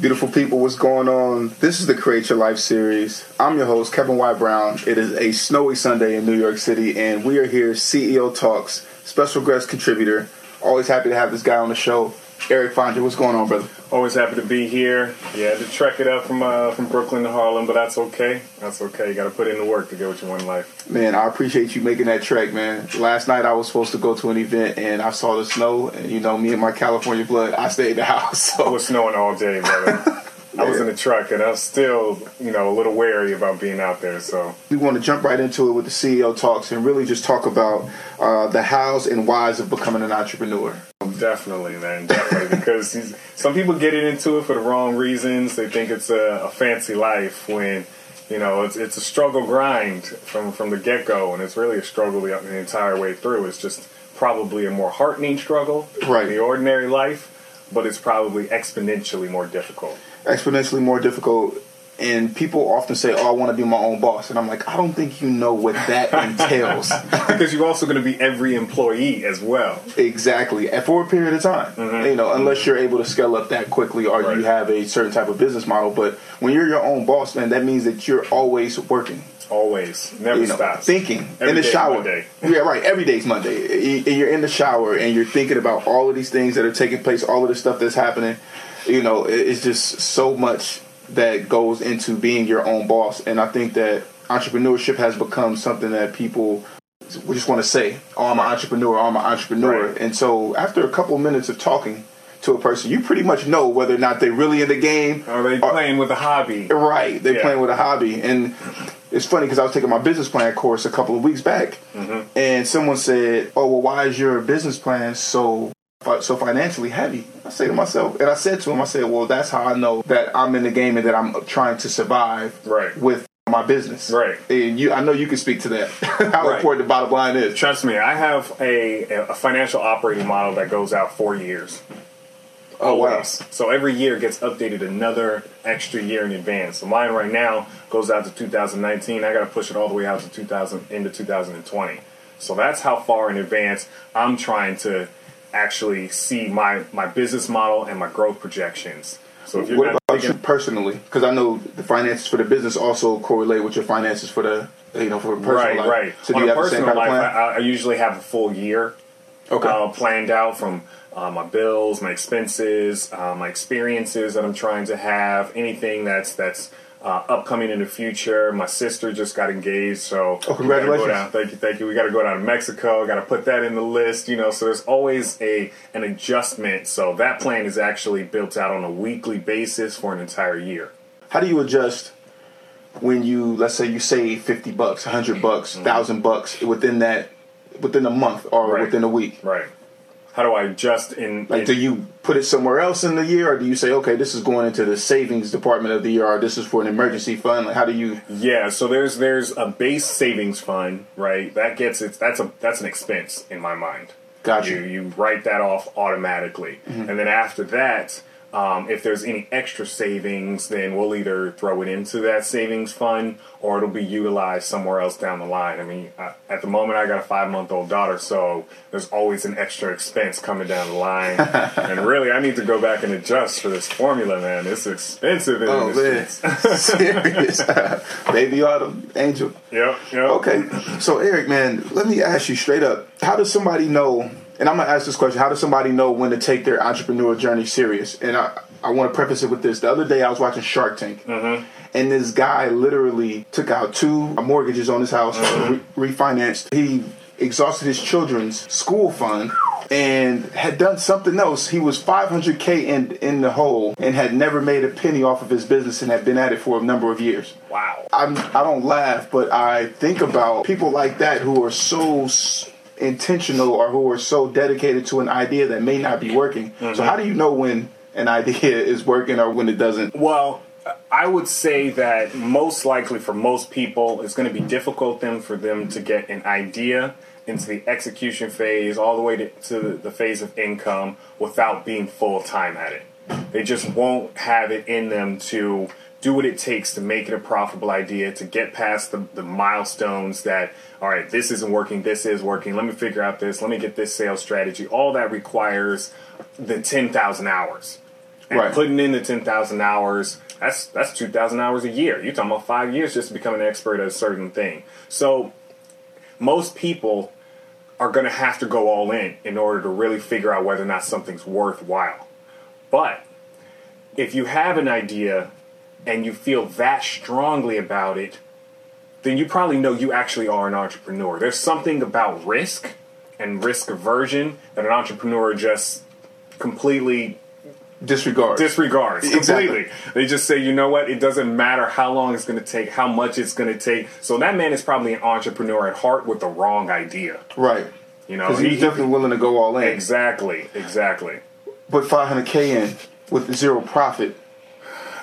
Beautiful people, what's going on? This is the Create Your Life series. I'm your host, Kevin Y. Brown. It is a snowy Sunday in New York City, and we are here, CEO Talks, special guest contributor. Always happy to have this guy on the show. Eric Fondra, what's going on, brother? Always happy to be here. Yeah, to trek it up from uh, from Brooklyn to Harlem, but that's okay. That's okay. You got to put in the work to get what you want in life. Man, I appreciate you making that trek, man. Last night I was supposed to go to an event, and I saw the snow, and you know, me and my California blood, I stayed in the house. It was snowing all day, brother. I was in the truck, and I was still, you know, a little wary about being out there. So we want to jump right into it with the CEO Talks and really just talk about uh, the hows and whys of becoming an entrepreneur. Definitely, man, definitely, because some people get into it for the wrong reasons. They think it's a, a fancy life when. You know, it's it's a struggle grind from from the get go, and it's really a struggle the, the entire way through. It's just probably a more heartening struggle Right. than the ordinary life, but it's probably exponentially more difficult. exponentially more difficult. And people often say, "Oh, I want to be my own boss," and I'm like, "I don't think you know what that entails." because you're also going to be every employee as well. exactly, and for a period of time, mm-hmm. you know, unless mm-hmm. you're able to scale up that quickly or Right. you have a certain type of business model. But when you're your own boss, man, that means that you're always working. Always, never you know, stops. thinking Every in the day shower. Monday. Yeah, right. Every day's Monday. You- You're in the shower and you're thinking about all of these things that are taking place, all of the stuff that's happening. You know, it's just so much that goes into being your own boss. And I think that entrepreneurship has become something that people we just want to say, "Oh, I'm an entrepreneur. I'm an entrepreneur." Right. And so, after a couple minutes of talking to a person, you pretty much know whether or not they're really in the game Are they playing with a hobby? Right, they're Yeah. playing with a hobby, and it's funny because I was taking my business plan course a couple of weeks back, Mm-hmm. and someone said, "Oh, well, why is your business plan so so financially heavy?" I say to myself, and I said to him, "I said, well, that's how I know that I'm in the game and that I'm trying to survive Right. with my business, Right. And you, I know you can speak to that. how Right. important the bottom line is. Trust me, I have a, a financial operating model that goes out four years. Oh wow, So every year gets updated another extra year in advance. So mine right now goes out to 2019. I got to push it all the way out to 2000 into 2020. So that's how far in advance I'm trying to actually see my my business model and my growth projections. So if you're what about thinking, you personally? Because I know the finances for the business also correlate with your finances for the you know for personal right, life. right. So do On you a have the same personal kind of plan? I, I usually have a full year okay. uh, planned out from uh, my bills, my expenses, uh, my experiences that I'm trying to have, anything that's that's uh, upcoming in the future. My sister just got engaged, so Oh, gotta go congratulations. down- thank you, thank you. We got to go down to Mexico. Got to put that in the list, you know. So there's always a an adjustment. So that plan is actually built out on a weekly basis for an entire year. how do you adjust when you let's say you save 50 bucks 100 bucks 1000 bucks within that within a month or Mm-hmm. Right. within a week Right. How do I adjust in? like in- do you put it somewhere else in the year or do you say okay this is going into the savings department of the year or this is for an emergency fund like how do you Yeah, so there's there's a base savings fund, right? That gets it. That's a that's an expense in my mind. Gotcha. You you write that off automatically, mm-hmm. and then after that, um, if there's any extra savings, then we'll either throw it into that savings fund or it'll be utilized somewhere else down the line. I mean, I, at the moment, I got a five month old daughter, so there's always an extra expense coming down the line. and really, I need to go back and adjust for this formula, man. It's expensive in oh man serious baby autumn angel Yep, yep. Okay, so Eric, man, let me ask you straight up: How does somebody know? And I'm gonna ask this question: How does somebody know when to take their entrepreneurial journey serious? And I, I want to preface it with this. The other day I was watching Shark Tank, mm-hmm. and this guy literally took out two mortgages on his house, mm-hmm. re- refinanced. He exhausted his children's school fund and had done something else. He was 500k in in the hole and had never made a penny off of his business and had been at it for a number of years. Wow. I'm, I don't laugh, but I think about people like that who are so intentional or who are so dedicated to an idea that may not be working. So mm-hmm. how do you know when an idea is working or when it doesn't? Well, I would say that most likely for most people, it's going to be difficult then for them to get an idea into the execution phase, all the way to, to the phase of income, without being full time at it. They just won't have it in them to do what it takes to make it a profitable idea, to get past the, the milestones that, all right, this isn't working, this is working, let me figure out this, let me get this sales strategy. All that requires the 10,000 hours. And Right. putting in the 10,000 hours, that's, that's 2,000 hours a year. You're talking about five years just to become an expert at a certain thing. So most people are going to have to go all in in order to really figure out whether or not something's worthwhile. But if you have an idea and you feel that strongly about it, then you probably know you actually are an entrepreneur. There's something about risk and risk aversion that an entrepreneur just completely Disregard. disregards Exactly. completely. They just say, you know what, it doesn't matter how long it's going to take, how much it's going to take. So that man is probably an entrepreneur at heart with the wrong idea. right. You know, Because he's he- definitely willing to go all in. Exactly, exactly. Put 500k in with zero profit.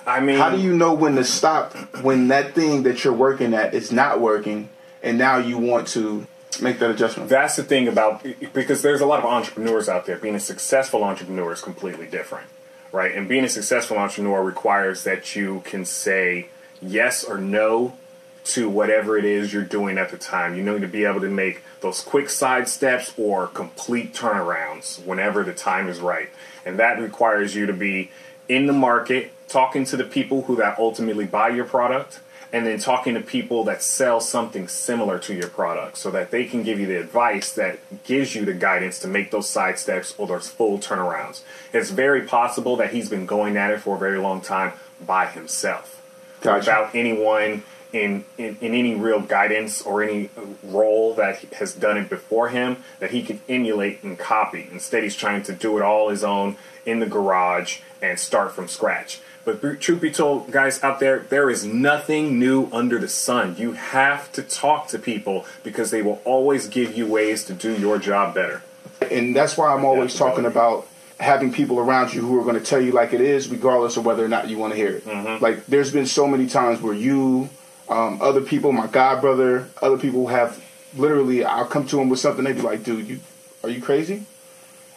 I mean, How do you know when to stop when that thing that you're working at is not working and now you want to make that adjustment? That's the thing about because there's a lot of entrepreneurs out there. Being a successful entrepreneur is completely different, right? And being a successful entrepreneur requires that you can say yes or no to whatever it is you're doing at the time. You need to be able to make those quick side steps or complete turnarounds whenever the time is right. And that requires you to be in the market, talking to the people who that ultimately buy your product, and then talking to people that sell something similar to your product so that they can give you the advice that gives you the guidance to make those side steps or those full turnarounds. It's very possible that he's been going at it for a very long time by himself Gotcha. without anyone in, in, in any real guidance or any role that has done it before him that he could emulate and copy. Instead, he's trying to do it all his own in the garage and start from scratch. But truth be told, guys out there, there is nothing new under the sun. You have to talk to people because they will always give you ways to do your job better. And that's why I'm always talking about having people around you who are going to tell you like it is, regardless of whether or not you want to hear it. Mm-hmm. Like, there's been so many times where you, um, other people, my god brother, other people have literally, I'll come to them with something, they'd be like, dude, you are you crazy?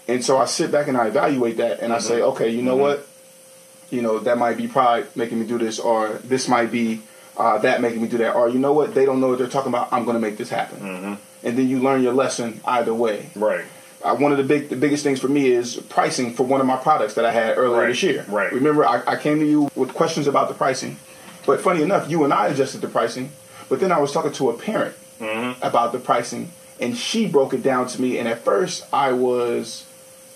And so I sit back and I evaluate that and I say, Mm-hmm. okay, you know what? You know, that might be pride making me do this, or this might be uh, that making me do that, or you know what? They don't know what they're talking about. I'm going to make this happen. Mm-hmm. And then you learn your lesson either way Right. uh, one of the big the biggest things for me is pricing for one of my products that I had earlier Right, this year. right. Remember, I, I came to you with questions about the pricing, but funny enough, you and I adjusted the pricing. But then I was talking to a parent Mm-hmm. about the pricing, and she broke it down to me. And at first, I was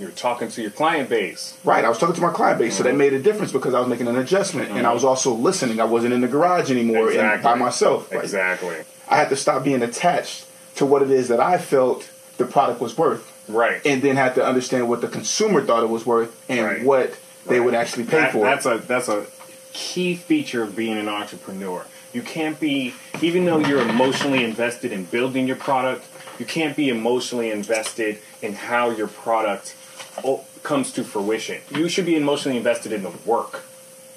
You're talking to your client base. right. I was talking to my client base, Mm-hmm. so that made a difference because I was making an adjustment, and I was also listening. I wasn't in the garage anymore Exactly. by myself. Like, Exactly. I had to stop being attached to what it is that I felt the product was worth. Right. and then have to understand what the consumer thought it was worth and Right. what they would actually pay That- for. That's a that's a key feature of being an entrepreneur. You can't be even though you're emotionally invested in building your product, you can't be emotionally invested in how your product comes to fruition. You should be emotionally invested in the work,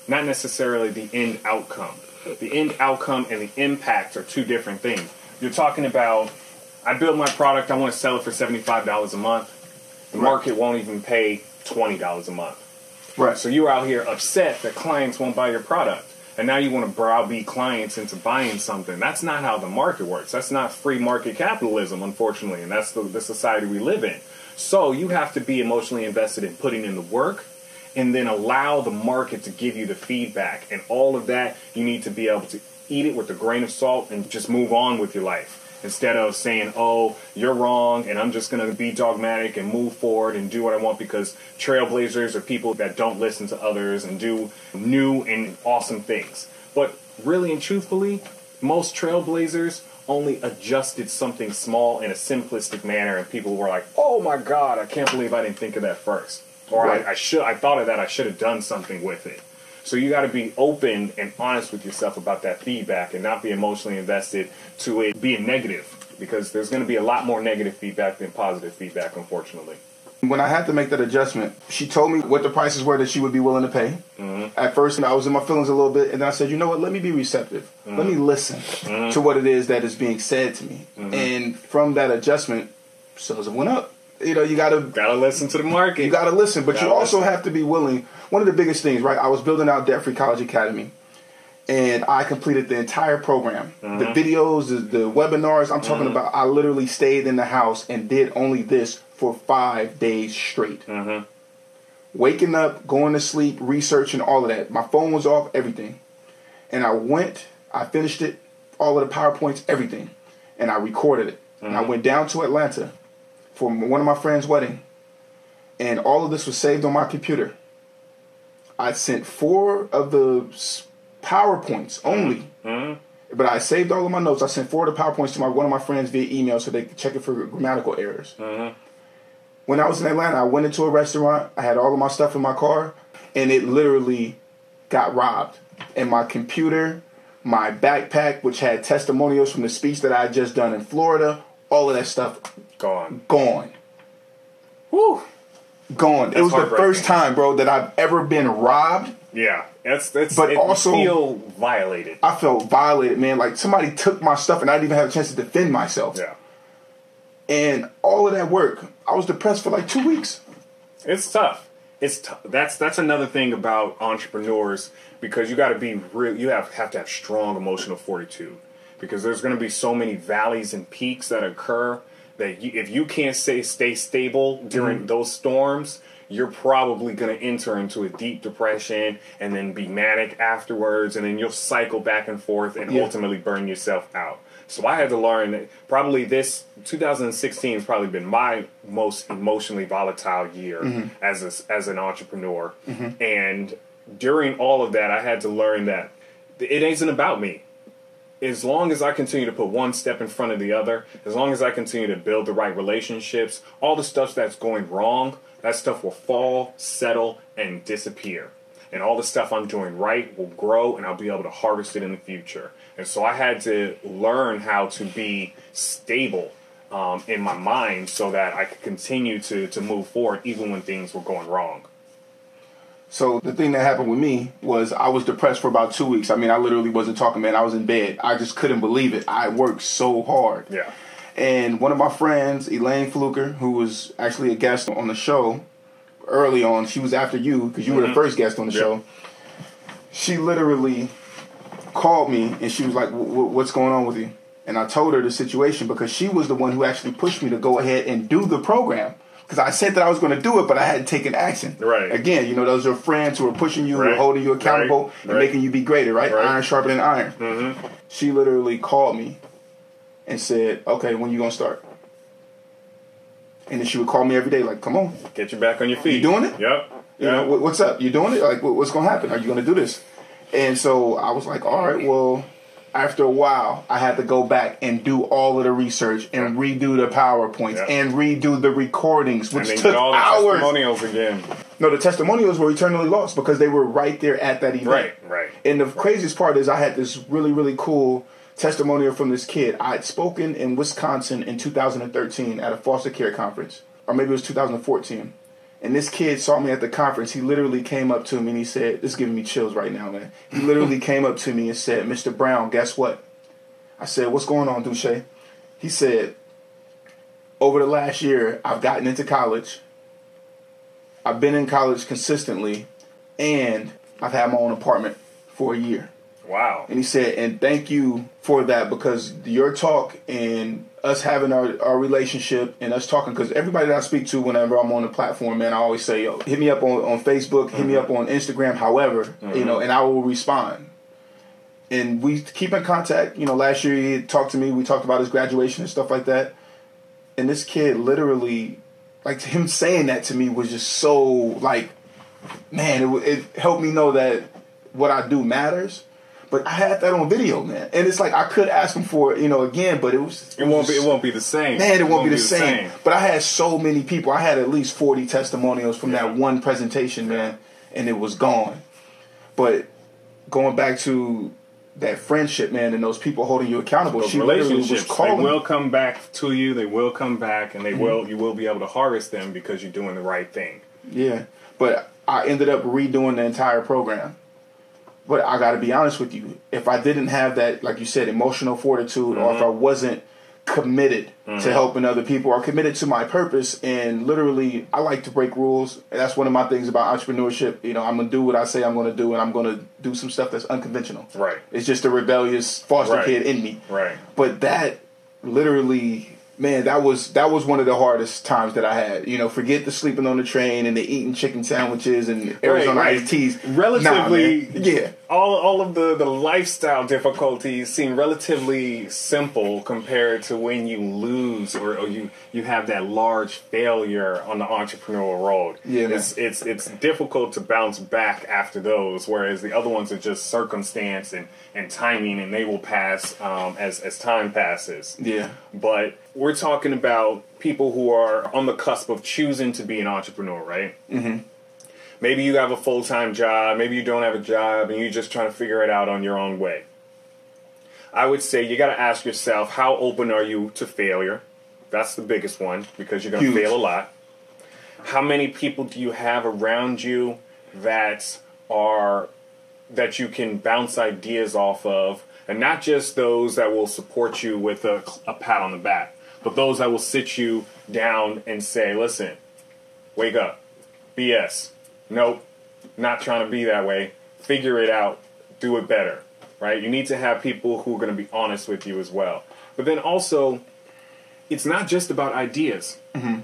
not necessarily the end outcome. The end outcome and the impact are two different things. You're talking about I build my product, I want to sell it for $75 a month. The market won't even pay $20 a month. right. So you're out here upset that clients won't buy your product. And now you want to browbeat clients into buying something. That's not how the market works. That's not free market capitalism, unfortunately. And that's the, the society we live in. So you have to be emotionally invested in putting in the work and then allow the market to give you the feedback. And all of that, you need to be able to eat it with a grain of salt and just move on with your life. Instead of saying, "Oh, you're wrong," and I'm just going to be dogmatic and move forward and do what I want because trailblazers are people that don't listen to others and do new and awesome things. But really and truthfully, most trailblazers only adjusted something small in a simplistic manner, and people were like, "Oh my God, I can't believe I didn't think of that first. or Right. I, I should, I thought of that, I should have done something with it." So you got to be open and honest with yourself about that feedback, and not be emotionally invested to it being negative, because there's going to be a lot more negative feedback than positive feedback, unfortunately. When I had to make that adjustment, she told me what the prices were that she would be willing to pay. Mm-hmm. At first, I was in my feelings a little bit, and then I said, you know what? Let me be receptive. Let me mm. listen mm. to what it is that is being said to me. Mm-hmm. And from that adjustment, sales have went up. You know, you got to Got to listen to the market. you got to listen, but you Gotta also listen. have to be willing. One of the biggest things, right? I was building out Debt Free College Academy, and I completed the entire program. The mm-hmm. videos, the, the webinars. I'm talking mm-hmm. about. I literally stayed in the house and did only this for five days straight. Waking up, going to sleep, researching all of that. My phone was off, everything, and I went. I finished it, all of the powerpoints, everything, and I recorded it. And I mm-hmm. went down to Atlanta for one of my friends' wedding and all of this was saved on my computer. I sent four of the PowerPoints only, mm-hmm. but I saved all of my notes. I sent four of the PowerPoints to my one of my friends via email so they could check it for grammatical errors. Mm-hmm. When I was in Atlanta, I went into a restaurant. I had all of my stuff in my car, and it literally got robbed. And my computer, my backpack, which had testimonials from the speech that I had just done in Florida, all of that stuff gone. gone. Woo. Gone. it was the first time, bro, that I've ever been robbed. Yeah, that's that's. But it, also- you feel violated. I felt violated, man. Like somebody took my stuff and I didn't even have a chance to defend myself. Yeah, And all of that work, I was depressed for like two weeks. it's tough. It's tough. That's that's another thing about entrepreneurs because you got to be real. You have have to have strong emotional fortitude because there's going to be so many valleys and peaks that occur that you, if you can't stay stay stable during Mm-hmm. those storms. You're probably going to enter into a deep depression and then be manic afterwards, and then you'll cycle back and forth and Yeah. ultimately burn yourself out. So I had to learn that probably this 2016 has probably been my most emotionally volatile year Mm-hmm. as a, as an entrepreneur. And during all of that, I had to learn that it isn't about me. As long as I continue to put one step in front of the other, as long as I continue to build the right relationships, all the stuff that's going wrong, that stuff will fall, settle, and disappear. And all the stuff I'm doing right will grow and I'll be able to harvest it in the future. And so I had to learn how to be stable um, in my mind so that I could continue to, to move forward even when things were going wrong. So the thing that happened with me was I was depressed for about two weeks. I mean, I literally wasn't talking, man. I was in bed. I just couldn't believe it. I worked so hard. Yeah. And one of my friends, Elaine Fluker, who was actually a guest on the show early on, she was after you because you were the first guest on the Yeah. show. She literally called me and she was like, "Wh- wh- "What's going on with you?" And I told her the situation because she was the one who actually pushed me to go ahead and do the program. Because I said that I was going to do it, but I hadn't taken action. Right. Again, you know, those are friends who are pushing you, who are holding you accountable, Right. and Right. making you be greater, right? Right. Iron sharpening iron. Mm-hmm. She literally called me and said, "Okay, when you gonna start?" And then she would call me every day, like, "Come on, Get you back on your feet. You doing it? Yep. you know, what's up? You doing it? Like, what's gonna happen? Are you gonna do this?" And so I was like, "All right, well." After a while, I had to go back and do all of the research and redo the powerpoints Yeah. and redo the recordings, and which then took all the hours. testimonials again. No, the testimonials were eternally lost because they were right there at that event. Right, right. And the craziest part is I had this really, really cool testimonial from this kid. I had spoken in Wisconsin in 2013 at a foster care conference, or maybe it was 2014. And this kid saw me at the conference. He literally came up to me and he said, This is giving me chills right now, man. He literally came up to me and said, Mr. Brown, guess what? I said, What's going on, Duche? He said, Over the last year, I've gotten into college. I've been in college consistently, and I've had my own apartment for a year. Wow. And he said, and thank you for that because your talk and us having our, our relationship and us talking, because everybody that I speak to whenever I'm on the platform, man, I always say, yo, hit me up on, on Facebook, hit me mm-hmm. up on Instagram, however, you know, mm-hmm. and I will respond. and we keep in contact. You know, last year he talked to me. We talked about his graduation and stuff like that. And this kid literally, like him saying that to me was just so like, man, it, it helped me know that what I do matters. But I had that on video, man, and it's like I could ask him for it, you know, again, but it was It won't be. It won't be the same. Man, it won't, be, the, same. But I had so many people. I had at least forty testimonials from Yeah. that one presentation, man, and it was gone. But going back to that friendship, man, and those people holding you accountable, Those she relationships, they will come back to you. They will come back, and they Mm-hmm. will. You will be able to harvest them because you're doing the right thing. Yeah, but I ended up redoing the entire program. But I got to be honest with you. If I didn't have that, like you said, emotional fortitude, or if mm-hmm. I wasn't committed to mm-hmm. helping other people or committed to my purpose, and literally, I like to break rules. And that's one of my things about entrepreneurship. You know, I'm gonna do what I say I'm gonna do, and I'm gonna do some stuff that's unconventional. Right. It's just a rebellious foster Right. kid in me. Right. But that literally, man, that was that was one of the hardest times that I had. You know, forget the sleeping on the train and the eating chicken sandwiches and Arizona right. iced teas. Relatively, Nah, yeah. All all of the the lifestyle difficulties seem relatively simple compared to when you lose or, or you you have that large failure on the entrepreneurial road. Yeah, man. it's it's it's difficult to bounce back after those, whereas the other ones are just circumstance and and timing, and they will pass um, as as time passes. Yeah. But we're talking about people who are on the cusp of choosing to be an entrepreneur, right? Mm-hmm. Maybe you have a full time job, maybe you don't have a job, and you're just trying to figure it out on your own way. I would say you got to ask yourself how open are you to failure? That's the biggest one because you're going to fail a lot. How many people do you have around you that are that you can bounce ideas off of, and not just those that will support you with a, a pat on the back, but those that will sit you down and say, "Listen, wake up, BS. Nope, not trying to be that way. Figure it out. Do it better." Right? You need to have people who are going to be honest with you as well. But then also, it's not just about ideas. Mm-hmm.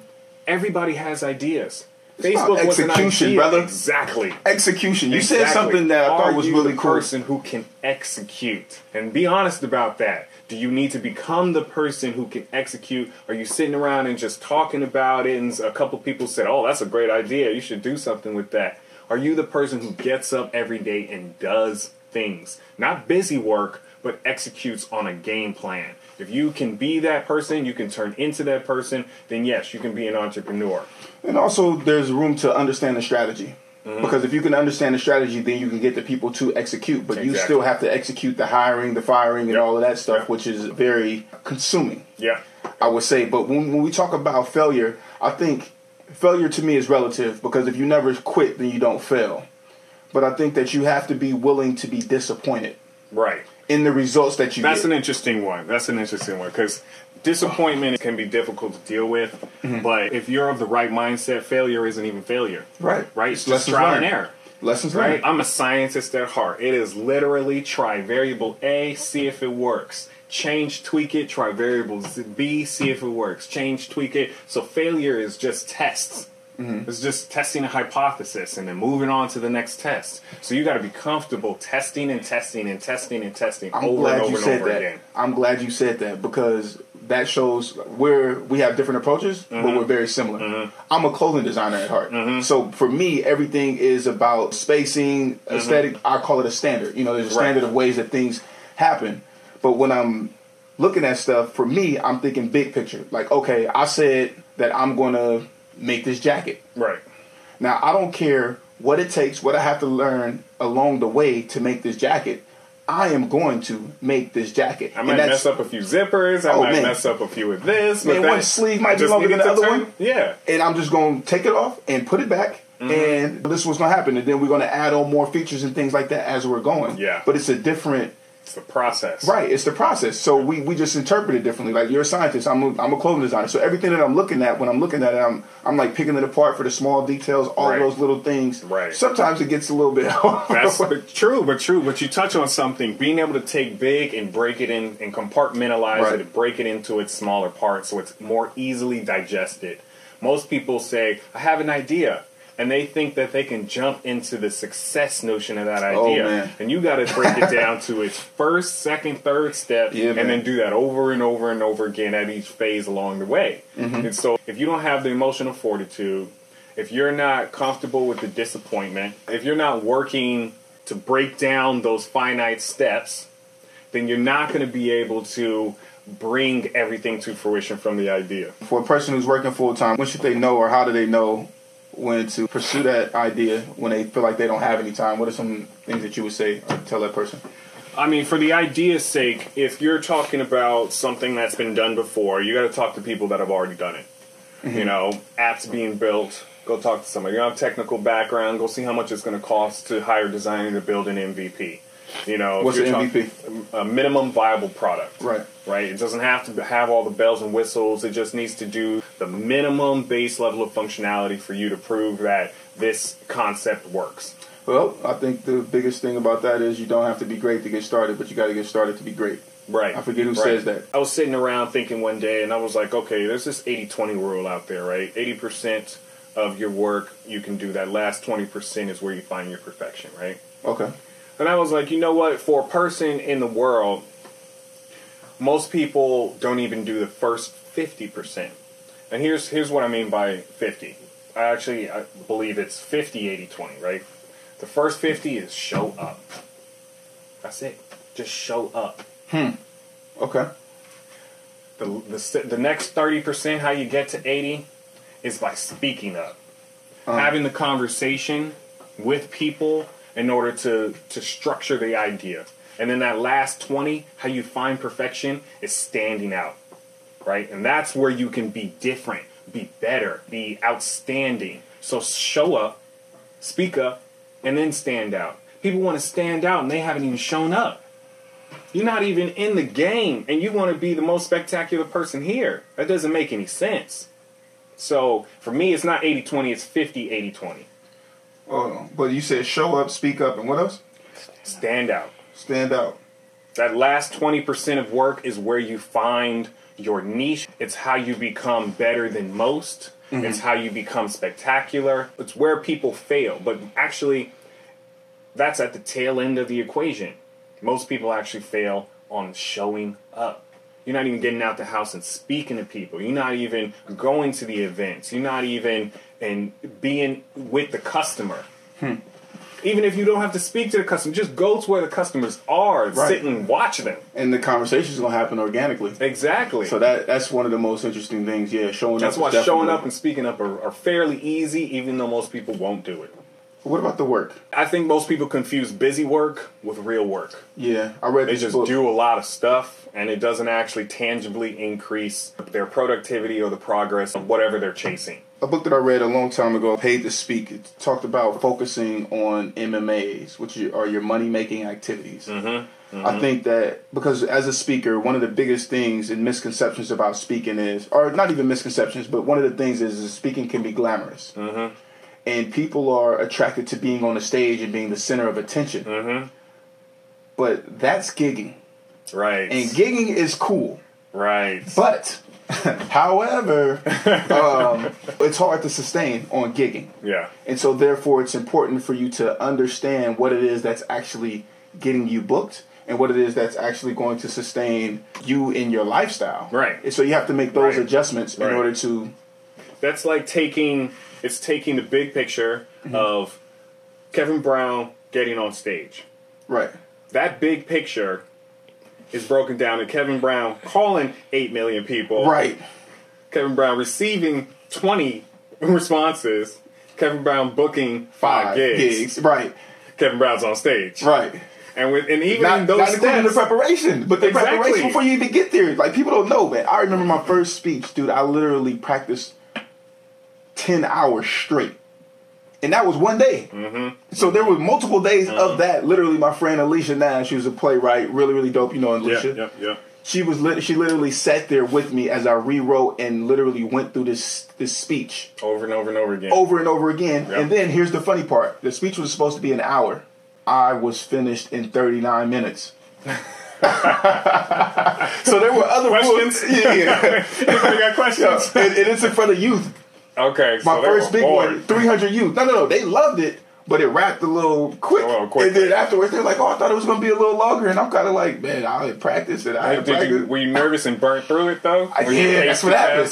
Everybody has ideas. Facebook was an execution, idea. brother. Exactly. Execution. You said something that I Are thought was you really the cool. person who can execute and be honest about that. Do you need to become the person who can execute? Are you sitting around and just talking about it? And a couple people said, "Oh, that's a great idea. You should do something with that." Are you the person who gets up every day and does things, not busy work, but executes on a game plan? If you can be that person, you can turn into that person. Then yes, you can be an entrepreneur. And also, there's room to understand the strategy. Mm-hmm. Because if you can understand the strategy, then you can get the people to execute. But you still have to execute the hiring, the firing, and Yep. all of that stuff, Yep. which is very consuming. Yeah. I would say. But when, when we talk about failure, I think failure to me is relative because if you never quit, then you don't fail. But I think that you have to be willing to be disappointed Right. In the results that you That's get. an interesting one. That's an interesting one because disappointment can be difficult to deal with. Mm-hmm. But if you're of the right mindset, failure isn't even failure. Right. Right. It's It's just trial learned. and error. Lessons Right. learned. I'm a scientist at heart. It is literally try variable A, see if it works. Change, tweak it. Try variable B, see if it works. Change, tweak it. So failure is just tests. Mm-hmm. It's just testing a hypothesis and then moving on to the next test. So you got to be comfortable testing and testing and testing and testing I'm over glad and over you and said over that. again. I'm glad you said that because that shows we're we have different approaches, Mm-hmm. but we're very similar. I'm a clothing designer at heart, so for me, everything is about spacing, aesthetic. I call it a standard. You know, there's a Mm-hmm. Right. standard of ways that things happen. But when I'm looking at stuff, for me, I'm thinking big picture. Like, okay, I said that I'm going to make this jacket. Right. Now, I don't care what it takes, what I have to learn along the way to make this jacket. I am going to make this jacket. I might mess up a few zippers. I Oh, might man. mess up a few of this. Man, one sleeve might be longer than the other turn- one. Yeah. And I'm just going to take it off and put it back. Mm-hmm. And this is what's going to happen. And then we're going to add on more features and things like that as we're going. Yeah. But it's a different, It's the process. right, it's the process. So we, we just interpret it differently. Like you're a scientist, I'm a, I'm a clothing designer. So everything that I'm looking at, when I'm looking at it, I'm, I'm like picking it apart for the small details, all Right. those little things. Right. Sometimes it gets a little bit. That's but true, but true. But you touch on something, being able to take big and break it in and compartmentalize Right. it and break it into its smaller parts so it's more easily digested. Most people say, I have an idea. And they think that they can jump into the success notion of that Oh, idea. man. and you got to break it down to its first, second, third step, Yeah, and man. then do that over and over and over again at each phase along the way. Mm-hmm. And so, if you don't have the emotional fortitude, if you're not comfortable with the disappointment, if you're not working to break down those finite steps, then you're not going to be able to bring everything to fruition from the idea. For a person who's working full time, when should they know or how do they know when to pursue that idea when they feel like they don't have any time? What are some things that you would say or tell that person? I mean, for the idea's sake, if you're talking about something that's been done before, you got to talk to people that have already done it. Mm-hmm. You know, apps being built, go talk to somebody. You have technical background, go see how much it's going to cost to hire a designer to build an MVP. You know, What's an talk- A minimum viable product. Right. Right. It doesn't have to have all the bells and whistles. It just needs to do the minimum base level of functionality for you to prove that this concept works. Well, I think the biggest thing about that is you don't have to be great to get started, but you got to get started to be great. Right. I forget who Right. says that. I was sitting around thinking one day, and I was like, okay, there's this 80 20 rule out there, right? 80% of your work you can do. That last 20% is where you find your perfection, right? Okay. And I was like, you know what? For a person in the world, most people don't even do the first 50%. And here's here's what I mean by 50. I actually I believe it's 50 80 20, right? The first 50 is show up. That's it. Just show up. Hmm. Okay. The, the, the next 30%, how you get to 80, is by speaking up. Having the conversation with people in order to, to structure the idea. And then that last 20, how you find perfection, is standing out. Right? And that's where you can be different, be better, be outstanding. So show up, speak up, and then stand out. People want to stand out and they haven't even shown up. You're not even in the game, and you want to be the most spectacular person here. That doesn't make any sense. So for me, it's not 80 20, it's 50 80 20. Oh, but you said show up, speak up, and what else? Stand out. Stand out. That last 20% of work is where you find your niche. It's how you become better than most. Mm-hmm. It's how you become spectacular. It's where people fail. But actually, that's at the tail end of the equation. Most people actually fail on showing up. You're not even getting out the house and speaking to people. You're not even going to the events. You're not even and being with the customer. Even if you don't have to speak to the customer, just go to where the customers are, Right. sit and watch them. And the conversation's gonna happen organically. Exactly. So that that's one of the most interesting things. Yeah, showing That's up. why showing up and speaking up are, are fairly easy, even though most people won't do it. What about the work? I think most people confuse busy work with real work. Yeah, I read They just book. do a lot of stuff, and it doesn't actually tangibly increase their productivity or the progress of whatever they're chasing. A book that I read a long time ago, Paid to Speak, it talked about focusing on MMAs, which are your money making activities. Mm-hmm. I think that because as a speaker, one of the biggest things and misconceptions about speaking is, or not even misconceptions, but one of the things is, is speaking can be glamorous. Mm-hmm. And people are attracted to being on the stage and being the center of attention. Mm-hmm. But that's gigging. Right. And gigging is cool. right. But, however, um, it's hard to sustain on gigging. Yeah. And so, therefore, it's important for you to understand what it is that's actually getting you booked and what it is that's actually going to sustain you in your lifestyle. Right. And so, you have to make those Right. adjustments in Right. order to. That's like taking it's taking the big picture of Kevin Brown getting on stage. Right. That big picture is broken down to Kevin Brown calling 8 million people. Right. Kevin Brown receiving 20 responses. Kevin Brown booking five, Five gigs. Right. Kevin Brown's on stage. Right. And with and even Not, in those not including the preparation, but the Exactly. preparation before you even get there. Like people don't know, man. I remember my first speech, dude. I literally practiced ten hours straight, and that was one day. Mm-hmm. So there were multiple days of that. Literally, my friend Alicia Nash, she was a playwright, really, really dope. You know, Alicia. yeah, yeah. She was lit- she literally sat there with me as I rewrote and literally went through this this speech Over and over and over again. over and over again. Yep. And then here's the funny part: the speech was supposed to be an hour. I was finished in 39 minutes. so there were other Questions? rules. Yeah, yeah. Got questions? and, and it's in front of youth. Okay, My they first big bored. one, 300 youth. No, no, no. They loved it, but it wrapped a little quick. A little quick. And then afterwards, they're like, "Oh, I thought it was going to be a little longer." And I'm kind of like, "Man, I had practiced it. I had did you, practiced." were you nervous and burnt through it though? I Were you paced That's what.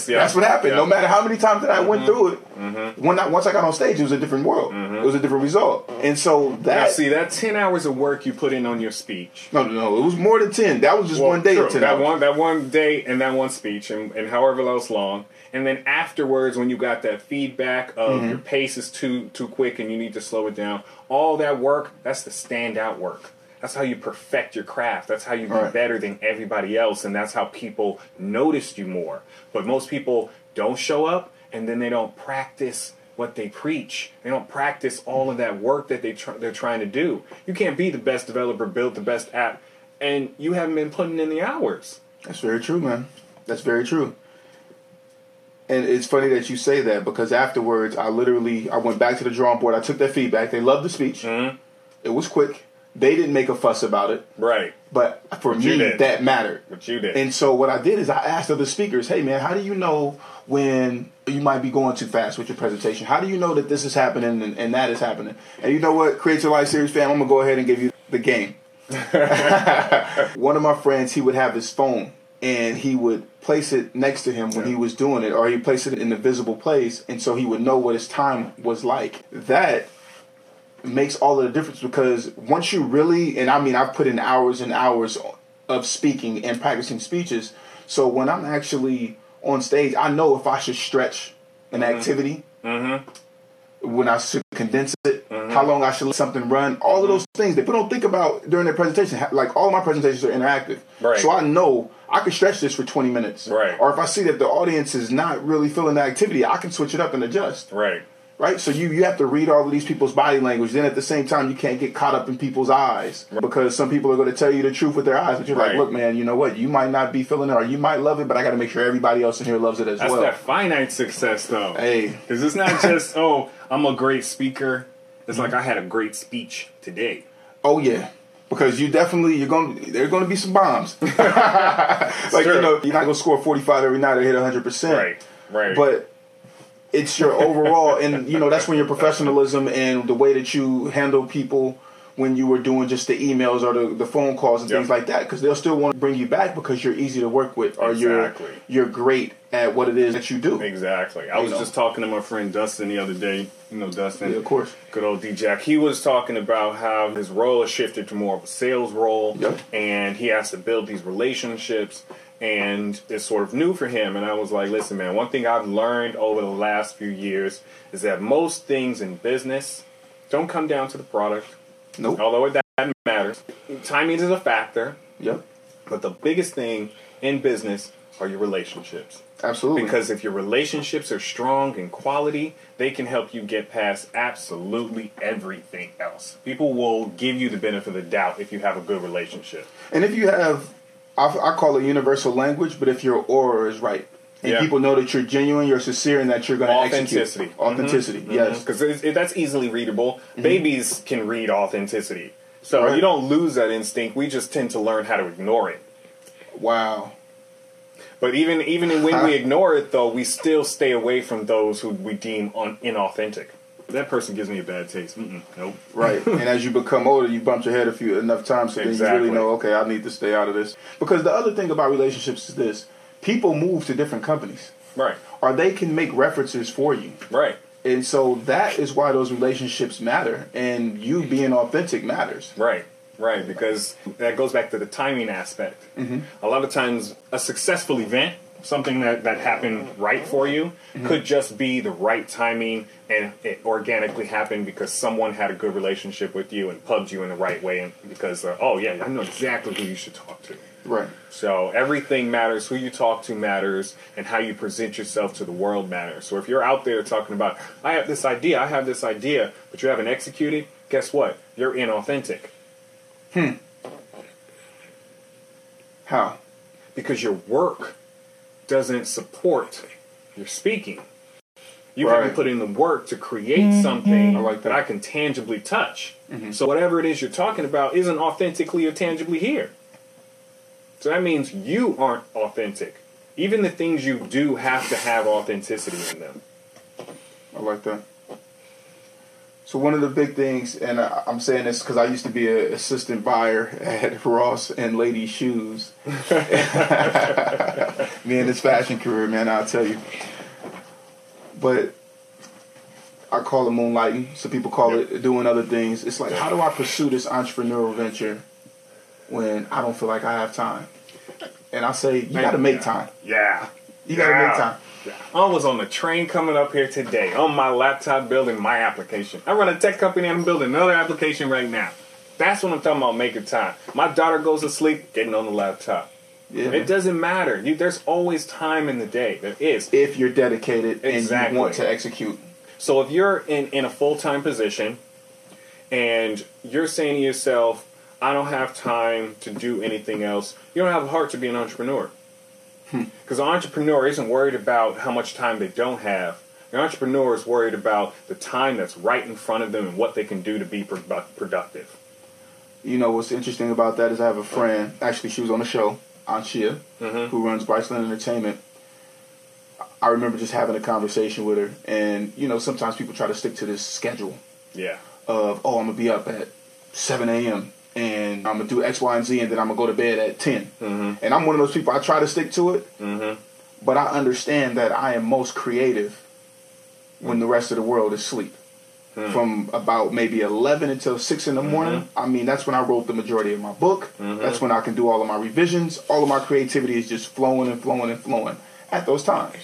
Yeah. That's what happened. Yeah. No matter how many times that I went Mm-hmm. through it, when I, once I got on stage, it was a different world. It was a different result. And so Now, that see that ten hours of work you put in on your speech. no, no, no, it was more than ten. That was just Well, one day true. of ten. that hours. one that one day and that one speech and, and however else long and then afterwards when you got that feedback of Mm-hmm. your pace is too too quick and you need to slow it down all that work that's the standout work that's how you perfect your craft that's how you be Right. better than everybody else and that's how people noticed you more but most people don't show up and then they don't practice what they preach. They don't practice all of that work that they tr- they're trying to do. You can't be the best developer, build the best app, and you haven't been putting in the hours. That's very true, man. That's very true. And it's funny that you say that because afterwards, I literally I went back to the drawing board. I took their feedback. They loved the speech. Mm-hmm. It was quick. They didn't make a fuss about it, Right. but for But me, that mattered. But you did. And so what I did is I asked other speakers, "Hey, man, how do you know when you might be going too fast with your presentation? How do you know that this is happening and, and that is happening?" And you know what, Create Your Life Series fam, I'm gonna go ahead and give you the game. One of my friends, he would have his phone and he would place it next to him when he was doing it, or he'd place it in a visible place, and so he would know what his time was like. That makes all of the difference because once you really, and I mean, I've put in hours and hours of speaking and practicing speeches. So when I'm actually on stage, I know if I should stretch an mm-hmm. activity, mm-hmm. when I should condense it, mm-hmm. how long I should let something run, all of those things that people don't think about during their presentation. Like all my presentations are interactive, Right. so I know I can stretch this for 20 minutes. Right. Or if I see that the audience is not really feeling the activity, I can switch it up and adjust right. right? So you you have to read all of these people's body language. Then at the same time, you can't get caught up in people's eyes because some people are going to tell you the truth with their eyes. But you're like, look, man, you know what? You might not be feeling it, or you might love it, but I got to make sure everybody else in here loves it as That's well. that finite success, though. Hey. Because it's not just, oh, I'm a great speaker. It's like I had a great speech today. Oh yeah. Because you definitely you're going to there's going to be some bombs. like true. you know you're not going to score 45 every night or hit 100 percent. Right. Right. But it's your overall, and you know that's when your professionalism and the way that you handle people when you were doing just the emails or the, the phone calls and Yep. things like that, because they'll still want to bring you back because you're easy to work with or Exactly. you're you're great at what it is that you do. Exactly. I You was know. just talking to my friend Dustin the other day. You know Dustin. Yeah, of course. Good old D Jack. He was talking about how his role has shifted to more of a sales role, Yep. and he has to build these relationships, and it's sort of new for him. And I was like, listen, man, one thing I've learned over the last few years is that most things in business don't come down to the product, Nope. although it, that matters. Timing is a factor, Yep. but the biggest thing in business are your relationships. Absolutely. Because if your relationships are strong and quality, they can help you get past absolutely everything else. People will give you the benefit of the doubt if you have a good relationship. and if you have, I, I call it universal language, but if your aura is right. And Yeah. people know that you're genuine, you're sincere, and that you're going to Authenticity. execute. Authenticity. Mm-hmm. Mm-hmm. Yes. Mm-hmm. Because that's easily readable. Babies can read authenticity. So Right. you don't lose that instinct. We just tend to learn how to ignore it. Wow. But even even when we ignore it, though, we still stay away from those who we deem un- inauthentic. That person gives me a bad taste. Mm-mm, nope. Right. and as you become older, you bump your head a few enough times so then you really know, okay, I need to stay out of this. Because the other thing about relationships is this people move to different companies. Right. Or they can make references for you. Right. And so that is why those relationships matter. And you being authentic matters. Right, right, because that goes back to the timing aspect. A lot of times, a successful event, something that, that happened right for you, could just be the right timing and it organically happened because someone had a good relationship with you and pubbed you in the right way, and because, uh, oh, yeah, I know exactly who you should talk to. Right. So everything matters. Who you talk to matters, and how you present yourself to the world matters. So if you're out there talking about, I have this idea, I have this idea, but you haven't executed, guess what? You're inauthentic Hmm. How? because your work doesn't support your speaking. You Right. haven't put in the work to create something I like that. I can tangibly touch. So whatever it is you're talking about isn't authentically or tangibly here. So that means you aren't authentic. Even the things you do have to have authenticity in them. I like that. So one of the big things, and I'm saying this because I used to be an assistant buyer at Ross and Lady Shoes. Me and this fashion career, man, I'll tell you. But I call it moonlighting. Some people call it doing other things. It's like, how do I pursue this entrepreneurial venture when I don't feel like I have time? And I say, you got to make time. Yeah. You got to Yeah. make time. I was on the train coming up here today on my laptop building my application. I run a tech company and I'm building another application right now. That's what I'm talking about making time. My daughter goes to sleep, getting on the laptop. Yeah. It doesn't matter. You, there's always time in the day. There is. if you're dedicated and you want to execute. So if you're in, in a full time position and you're saying to yourself, I don't have time to do anything else, you don't have a heart to be an entrepreneur. Hmm. Because an entrepreneur isn't worried about how much time they don't have. An entrepreneur is worried about the time that's right in front of them and what they can do to be produ- productive. You know what's interesting about that is I have a friend. Actually, she was on the show, Aunt Shia, mm-hmm. who runs Bryceland Entertainment. I remember just having a conversation with her, and you know sometimes people try to stick to this schedule Yeah. of oh I'm gonna be up at 7 a.m. and I'm gonna do X, Y, and Z, and then I'm gonna go to bed at 10. Mm-hmm. And I'm one of those people. I try to stick to it, mm-hmm. but I understand that I am most creative when the rest of the world is asleep. Hmm. From about maybe 11 until 6 in the mm-hmm. morning. I mean, that's when I wrote the majority of my book. That's when I can do all of my revisions. All of my creativity is just flowing and flowing and flowing at those times.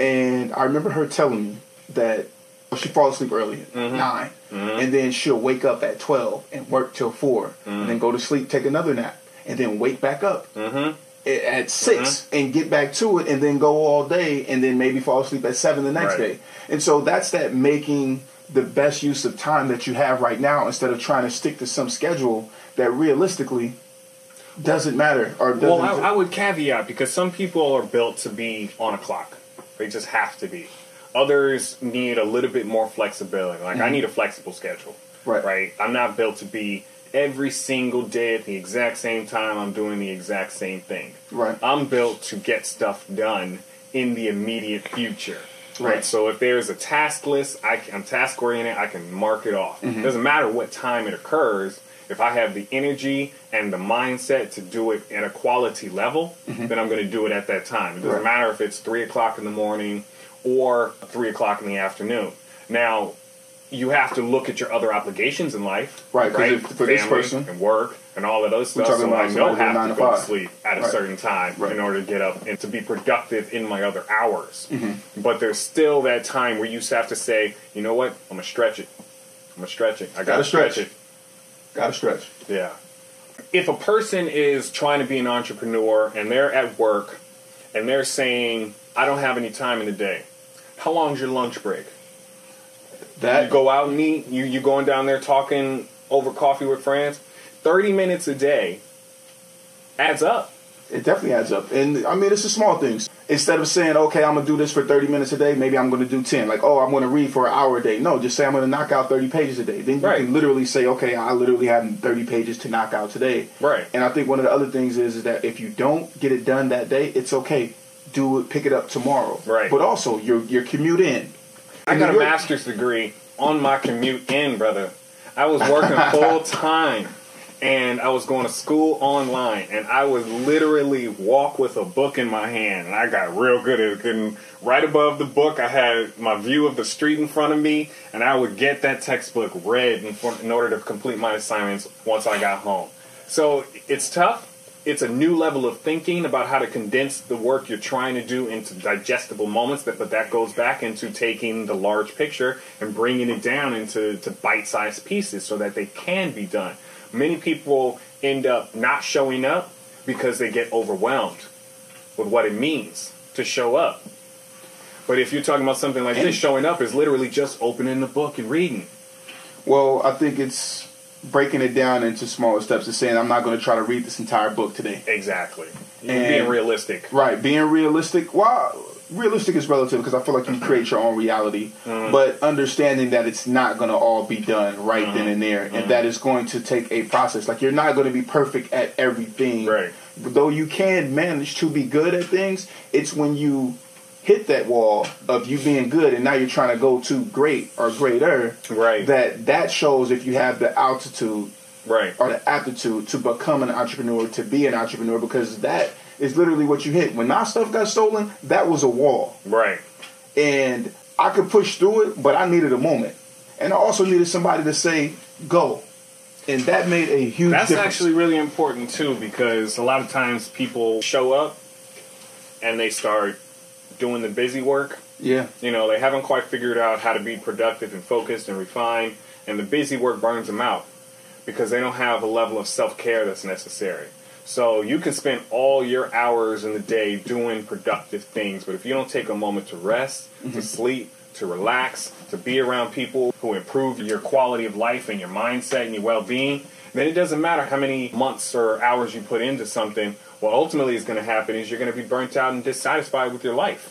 And I remember her telling me that she falls asleep early at 9. Mm-hmm. And then she'll wake up at 12 and work till 4. Mm-hmm. And then go to sleep, take another nap. And then wake back up a- at 6 and get back to it and then go all day and then maybe fall asleep at 7 the next Right. day. And so that's that making the best use of time that you have right now instead of trying to stick to some schedule that realistically doesn't matter or doesn't Well, I, I would caveat because some people are built to be on a clock. They just have to be. Others need a little bit more flexibility. Like I need a flexible schedule. Right. Right. I'm not built to be every single day at the exact same time. I'm doing the exact same thing. Right. I'm built to get stuff done in the immediate future. Right. Right. So if there's a task list, I can, I'm task oriented. I can mark it off. Mm-hmm. Doesn't matter what time it occurs. If I have the energy and the mindset to do it at a quality level, then I'm going to do it at that time. It doesn't Mm-hmm. Right. matter if it's three o'clock in the morning or three o'clock in the afternoon. Now, you have to look at your other obligations in life, Right, Right, for this person- and work and all of those stuff. So I know have to to go to sleep at a Right. certain time Right. in order to get up and to be productive in my other hours. Mm-hmm. But there's still that time where you have to say, you know what, I'm gonna stretch it. I'm gonna stretch it. I gotta, Gotta stretch. stretch. it. Gotta stretch. Yeah. If a person is trying to be an entrepreneur and they're at work and they're saying, I don't have any time in the day, how long's your lunch break? That You go out and eat, you, you going down there talking over coffee with friends, 30 minutes a day adds up. It definitely adds up. And I mean, it's the small things. Instead of saying, okay, I'm going to do this for 30 minutes a day, maybe I'm going to do 10. Like, oh, I'm going to read for an hour a day. No, just say I'm going to knock out 30 pages a day. Then you Right. can literally say, okay, I literally have 30 pages to knock out today. Right. And I think one of the other things is, is that if you don't get it done that day, it's okay. Do it, pick it up tomorrow. Right. But also, your your commute in. I In got a York- master's degree on my commute in, brother. I was working full time and I was going to school online and I would literally walk with a book in my hand and I got real good at it. And right above the book, I had my view of the street in front of me and I would get that textbook read in, for, in order to complete my assignments once I got home. So it's tough. It's a new level of thinking about how to condense the work you're trying to do into digestible moments. But that goes back into taking the large picture and bringing it down into to bite-sized pieces so that they can be done. Many people end up not showing up because they get overwhelmed with what it means to show up. But if you're talking about something like this, showing up is literally just opening the book and reading. Well, I think it's breaking it down into smaller steps and saying, I'm not going to try to read this entire book today. Exactly. And- being realistic. Right, being realistic. Well, realistic is relative because I feel like you create your own reality, Mm-hmm. but understanding that it's not going to all be done right then and there, Mm-hmm. and that it's going to take a process. Like you're not going to be perfect at everything. Right. Though you can manage to be good at things, it's when you hit that wall of you being good and now you're trying to go to great or greater Right. that that shows if you have the altitude Right. or the aptitude to become an entrepreneur to be an entrepreneur because that is literally what you hit when my stuff got stolen that was a wall Right. and I could push through it, but I needed a moment, and I also needed somebody to say go, and that made a huge. That's difference. actually really important too because a lot of times people show up and they start doing the busy work. yeah, You know, they haven't quite figured out how to be productive and focused and refined, and the busy work burns them out because they don't have a level of self care that's necessary. So you can spend all your hours in the day doing productive things, but if you don't take a moment to rest, to mm-hmm. sleep, to relax, to be around people who improve your quality of life and your mindset and your well being, then it doesn't matter how many months or hours you put into something. What ultimately is going to happen is you're going to be burnt out and dissatisfied with your life.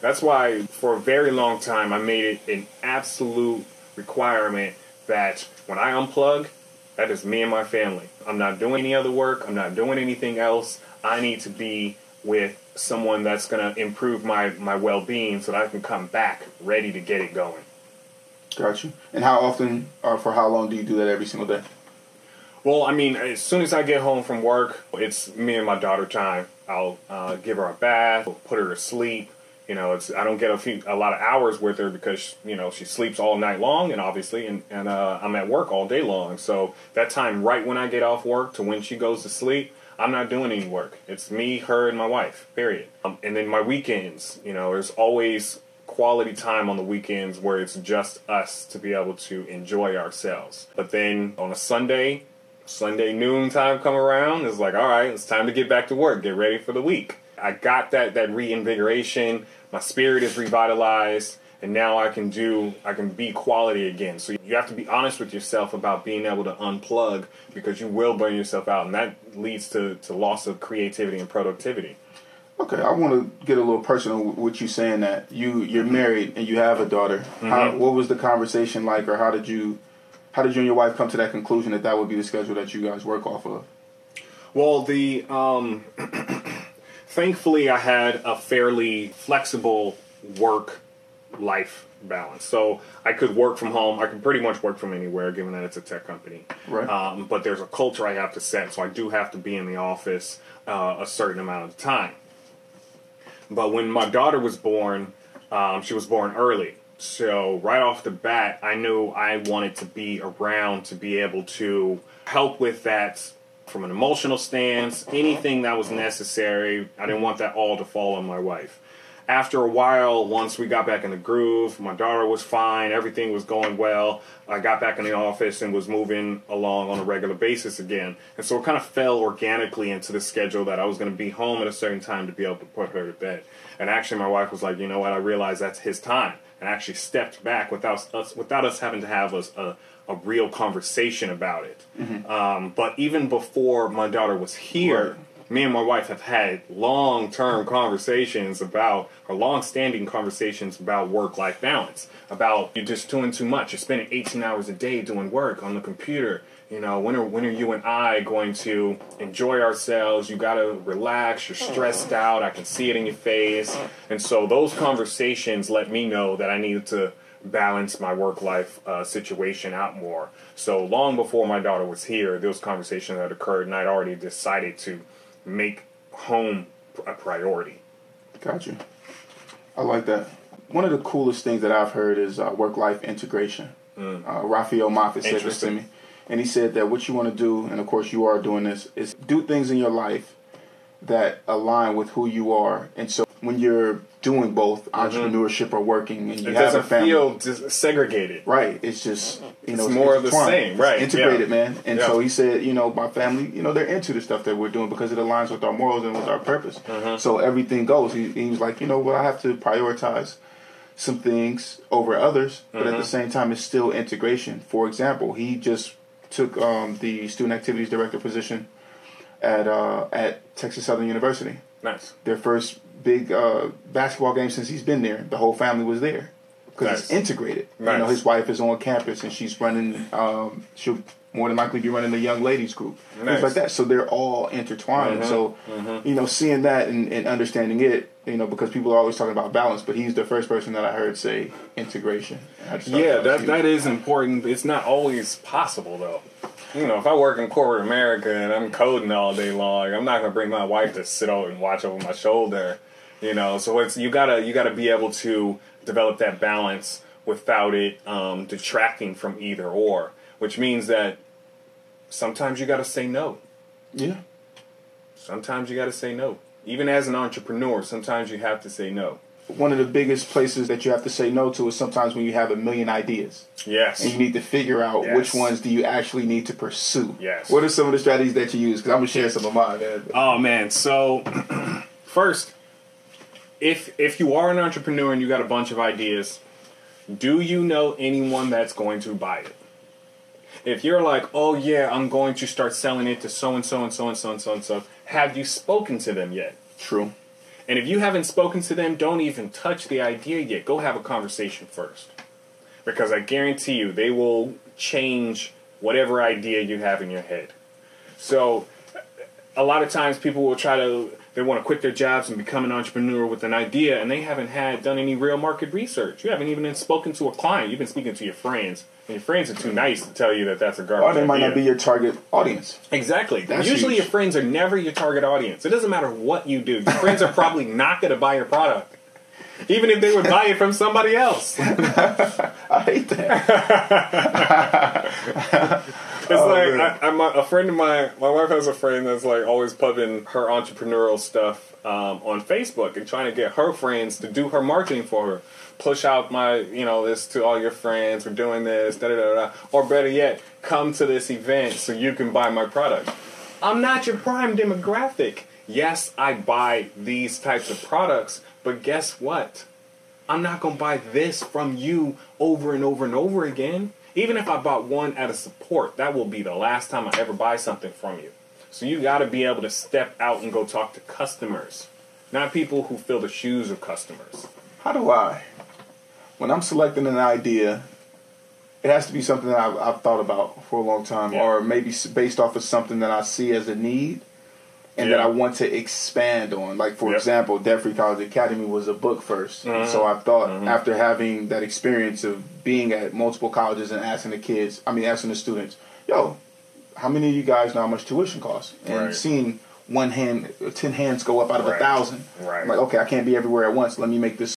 That's why, for a very long time, I made it an absolute requirement that when I unplug, that is me and my family. I'm not doing any other work. I'm not doing anything else. I need to be with someone that's going to improve my, my well being so that I can come back ready to get it going. got you. And how often or for how long do you do that every single day? Well, I mean, as soon as I get home from work, it's me and my daughter time. I'll uh, give her a bath, put her to sleep. You know, it's I don't get a few a lot of hours with her because you know she sleeps all night long, and obviously, and and uh, I'm at work all day long. So that time, right when I get off work to when she goes to sleep, I'm not doing any work. It's me, her, and my wife. Period. Um, and then my weekends, you know, there's always quality time on the weekends where it's just us to be able to enjoy ourselves. But then on a Sunday, Sunday noon time come around, it's like, all right, it's time to get back to work, get ready for the week. I got that that reinvigoration, my spirit is revitalized, and now I can do I can be quality again. So you have to be honest with yourself about being able to unplug because you will burn yourself out and that leads to, to loss of creativity and productivity. Okay, I want to get a little personal with you saying that you you're married and you have a daughter. How, mm-hmm. what was the conversation like, or how did you how did you and your wife come to that conclusion that that would be the schedule that you guys work off of? Well, the um, thankfully I had a fairly flexible work life balance, so I could work from home. I can pretty much work from anywhere, given that it's a tech company. Right. Um, but there's a culture I have to set, so I do have to be in the office uh, a certain amount of time. But when my daughter was born, um, she was born early. So right off the bat, I knew I wanted to be around to be able to help with that from an emotional stance, anything that was necessary. I didn't want that all to fall on my wife. After a while, once we got back in the groove, my daughter was fine, everything was going well. I got back in the office and was moving along on a regular basis again. And so it kind of fell organically into the schedule that I was going to be home at a certain time to be able to put her to bed. And actually, my wife was like, you know what, I realized that's his time. And actually stepped back without us, without us having to have a, a, a real conversation about it. Um, but even before my daughter was here, Right. me and my wife have had long term conversations about, or long standing conversations about work life balance. About you're just doing too much. You're spending 18 hours a day doing work on the computer. You know, when are, when are you and I going to enjoy ourselves? You gotta relax. You're stressed out. I can see it in your face. And so those conversations let me know that I needed to balance my work life uh, situation out more. So long before my daughter was here, those conversations had occurred, and I'd already decided to make home a priority. Got you. I like that. One of the coolest things that I've heard is uh, work life integration. Uh, Raphael Moffat said this to me. And he said that what you want to do, and of course you are doing this, is do things in your life that align with who you are. And so when you're doing both entrepreneurship or working and you It have a doesn't family, feel dis- segregated. Right. It's just you know It's more of the same, right, It's integrated, yeah. man. And Yeah. so he said, you know, my family, you know, they're into the stuff that we're doing because it aligns with our morals and with our purpose. Uh-huh. So everything goes. He, he was like, you know, well, I have to prioritize some things over others, but at the same time, it's still integration. For example, he just took um, the student activities director position at uh, at Texas Southern University Nice. their first big uh, basketball game since he's been there. The whole family was there because it's Nice. integrated. You know, his wife is on campus and she's running. Um, she'll more than likely be running the young ladies group, Nice. things like that. So they're all intertwined. So you know, seeing that and, and understanding it, you know, because people are always talking about balance, but he's the first person that I heard say integration. And I just thought Yeah, was that that is important. It's not always possible though. You know, if I work in corporate America and I'm coding all day long, I'm not gonna bring my wife to sit over and watch over my shoulder. You know, so it's you gotta you gotta be able to develop that balance without it um, detracting from either or, which means that sometimes you gotta say no. yeah. Sometimes you gotta say no. Even as an entrepreneur, sometimes you have to say no. One of the biggest places that you have to say no to is sometimes when you have a million ideas. Yes. and you need to figure out Yes. which ones do you actually need to pursue. Yes. What are some of the strategies that you use? Because I'm gonna share some of mine. Man. Oh man, so first, if if you are an entrepreneur and you got a bunch of ideas, do you know anyone that's going to buy it? If you're like, "Oh yeah, I'm going to start selling it to so and so and so and so and so and so," have you spoken to them yet? True. And if you haven't spoken to them, don't even touch the idea yet. Go have a conversation first. Because I guarantee you, they will change whatever idea you have in your head. So, a lot of times people will try to, they want to quit their jobs and become an entrepreneur with an idea, and they haven't had done any real market research. You haven't even spoken to a client. You've been speaking to your friends. And your friends are too nice to tell you that that's a garbage Or they might idea. not be your target audience. Exactly. That's Usually, huge. your friends are never your target audience. It doesn't matter what you do. Your friends are probably not going to buy your product, even if they would buy it from somebody else. I hate that. like. I, I'm a, friend of mine. My wife has a friend that's like always pubbing her entrepreneurial stuff um, on Facebook and trying to get her friends to do her marketing for her. Push out my, you know, this to all your friends. We're doing this, da da da da. Or better yet, come to this event so you can buy my product. I'm not your prime demographic. Yes, I buy these types of products, but guess what? I'm not gonna buy this from you over and over and over again. Even if I bought one out of support, that will be the last time I ever buy something from you. So you gotta be able to step out and go talk to customers, not people who fill the shoes of customers. How do I? When I'm selecting an idea, it has to be something that I've, I've thought about for a long time, Yeah. or maybe based off of something that I see as a need, and Yeah. that I want to expand on. Like for Yep. example, Debt Free College Academy was a book 1st Mm-hmm. so I thought after having that experience of being at multiple colleges and asking the kids, I mean asking the students, yo, how many of you guys know how much tuition costs? And Right. seeing one hand, ten hands go up out of a thousand. Right. I'm like, okay, I can't be everywhere at once. Let me make this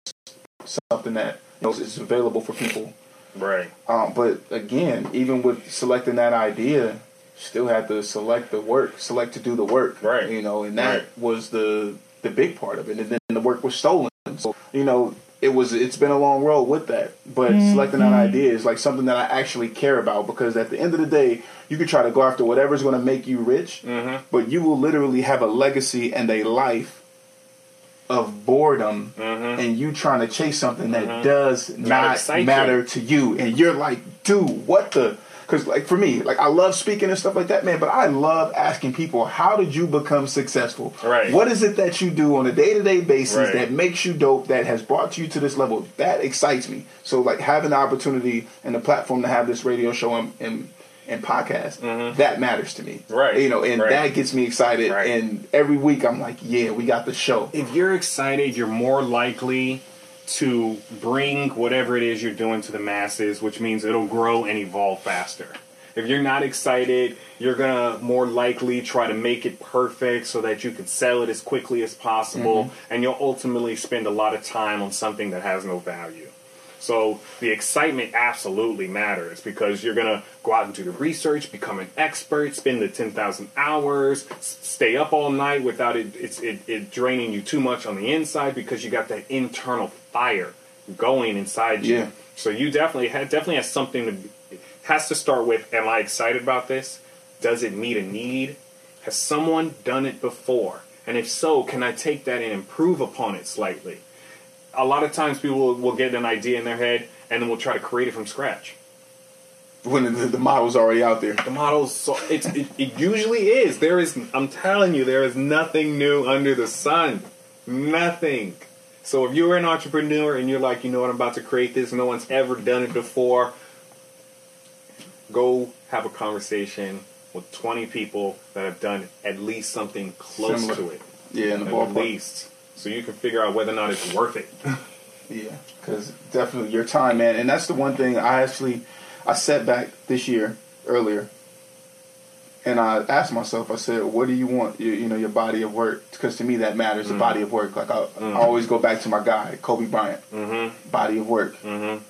something that you know, is available for people. Right. Um, but again, even with selecting that idea, still had to select the work, select to do the work. Right. You know, and that Right. was the the big part of it. And then the work was stolen. So you know, it was it's been a long road with that. But selecting that idea is like something that I actually care about because at the end of the day, you could try to go after whatever's going to make you rich, Mm-hmm. but you will literally have a legacy and a life of boredom Mm-hmm. and you trying to chase something that does not excite you. matter to you and you're like dude what the because like for me like i love speaking and stuff like that man but i love asking people how did you become successful Right. what is it that you do on a day-to-day basis Right. that makes you dope that has brought you to this level that excites me so like having the opportunity and the platform to have this radio show and, and and podcast, that matters to me. Mm-hmm. Right. You know, and Right. that gets me excited. Right. And every week I'm like, yeah, we got the show. if you're excited, you're more likely to bring whatever it is you're doing to the masses, which means it'll grow and evolve faster. If you're not excited, you're gonna more likely try to make it perfect so that you can sell it as quickly as possible, mm-hmm. and you'll ultimately spend a lot of time on something that has no value. So the excitement absolutely matters because you're gonna go out and do the research, become an expert, spend the ten thousand hours, s- stay up all night without it, it's, it, it draining you too much on the inside because you got that internal fire going inside you. Yeah. So you definitely definitely has something to has to start with. Am I excited about this? Does it meet a need? Has someone done it before? And if so, can I take that and improve upon it slightly? A lot of times people will, will get an idea in their head and then we'll try to create it from scratch. When the, the model's already out there. The model's so it's it, it usually is. There is I'm telling you, there is nothing new under the sun. Nothing. So if you're an entrepreneur and you're like, you know what, I'm about to create this, no one's ever done it before. go have a conversation with 20 people that have done at least something close Similar. to it. Yeah, in the At ballpark. least. So you can figure out whether or not it's worth it. Yeah, because definitely your time, man, and that's the one thing I actually I set back this year earlier, and I asked myself. I said, "What do you want? You, you know, your body of work? Because to me, that matters. The body of work. Like I, I always go back to my guy, Kobe Bryant. Mm-hmm. Body of work. Mm-hmm.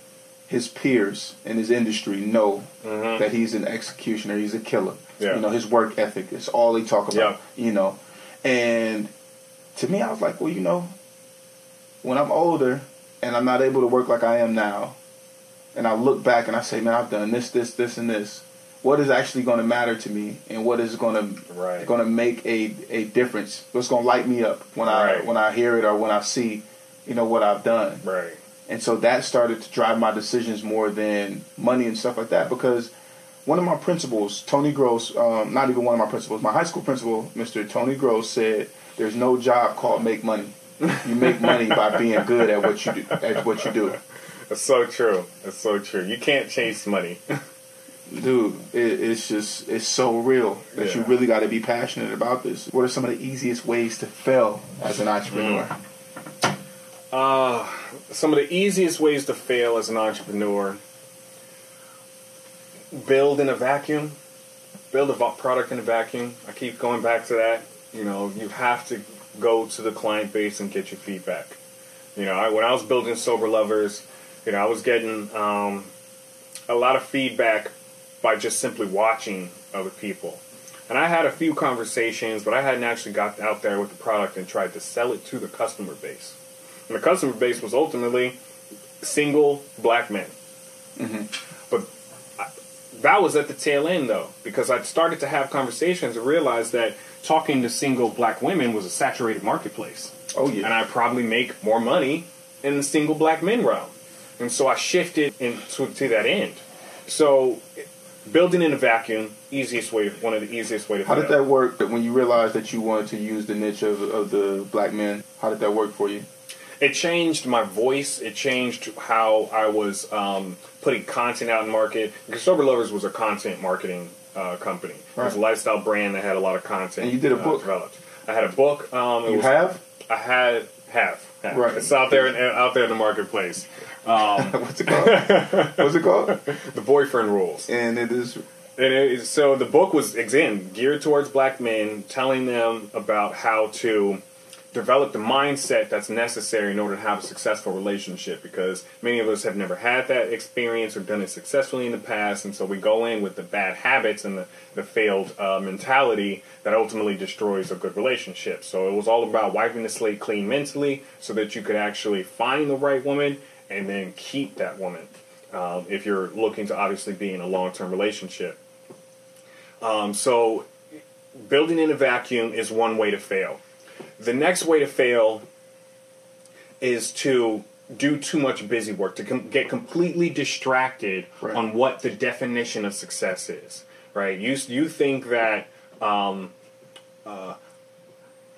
His peers in his industry know that he's an executioner. He's a killer. Yeah. You know, his work ethic is all they talk about. You know, and to me, I was like, well, you know, when I'm older and I'm not able to work like I am now, and I look back and I say, man, I've done this, this, this, and this. What is actually going to matter to me, and what is going to Right. going to make a a difference? What's going to light me up when I when I hear it or when I see, you know, what I've done. Right. And so that started to drive my decisions more than money and stuff like that because one of my principals, Tony Gross, um, not even one of my principals, my high school principal, Mr. Tony Gross, said, "There's no job called make money. You make money by being good at what you do. At what you do, It's so true. It's so true. You can't chase money. dude. It, it's just it's so real that you really got to be passionate about this. What are some of the easiest ways to fail as an entrepreneur? Uh, some of the easiest ways to fail as an entrepreneur build in a vacuum build a product in a vacuum i keep going back to that you know you have to go to the client base and get your feedback. You know I, when i was building sober lovers you know i was getting um, a lot of feedback by just simply watching other people. And i had a few conversations but i hadn't actually got out there with the product and tried to sell it to the customer base. And the customer base was ultimately single black men. But I, that was at the tail end, though, because I started to have conversations and realized that talking to single black women was a saturated marketplace. Oh yeah, And I probably make more money in the single black men realm. And so I shifted into to that end. So building in a vacuum, easiest way, one of the easiest way to how did that work? When you realized that you wanted to use the niche of, of the black men, how did that work for you? it changed my voice. It changed how I was um, putting content out in market. Because Sober Lovers was a content marketing uh, company. It was a lifestyle brand that had a lot of content. And you did a uh, book? developed. I had a book. Um, You was, have I had have. have. Right. It's out there in, out there in the marketplace. what's it called? what's it called? The boyfriend rules. And it is And it is, so the book was again geared towards black men, telling them about how to develop the mindset that's necessary in order to have a successful relationship. Because many of us have never had that experience or done it successfully in the past, and so we go in with the bad habits and the, the failed uh, mentality that ultimately destroys a good relationship. So it was all about wiping the slate clean mentally, so that you could actually find the right woman and then keep that woman. Um, if you're looking to obviously be in a long-term relationship. Um, so, building in a vacuum is one way to fail. The next way to fail is to do too much busy work, to com- get completely distracted Right. on what the definition of success is. Right? You you think that um, uh,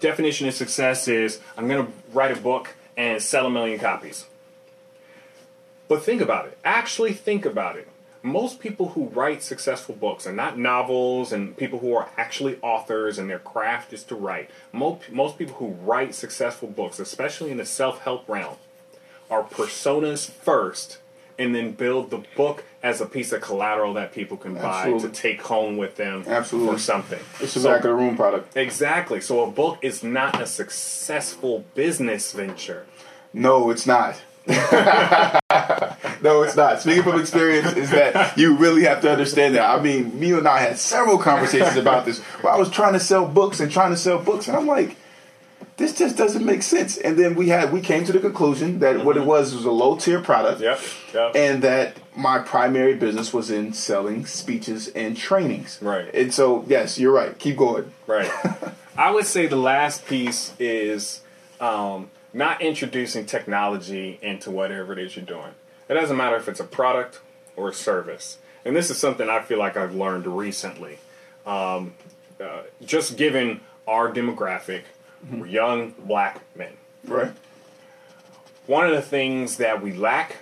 definition of success is I'm going to write a book and sell a million copies. But think about it. Actually, think about it. Most people who write successful books are not novels and people who are actually authors and their craft is to write. Most, most people who write successful books, especially in the self help realm, are personas first and then build the book as a piece of collateral that people can buy to take home with them Absolutely. for something. it's a So- back of the room product. Exactly. So a book is not a successful business venture. No, it's not. no, it's not. Speaking from experience, is that you really have to understand that. I mean, me and I had several conversations about this. Where I was trying to sell books and trying to sell books, and I'm like, this just doesn't make sense. And then we had we came to the conclusion that what it was was a low tier product, Yep. Yep. and that my primary business was in selling speeches and trainings. Right. And so, yes, you're right. Keep going. Right. I would say the last piece is um, not introducing technology into whatever it is you're doing. It doesn't matter if it's a product or a service. And this is something I feel like I've learned recently. Um, uh, just given our demographic, we're young black men. Right. One of the things that we lack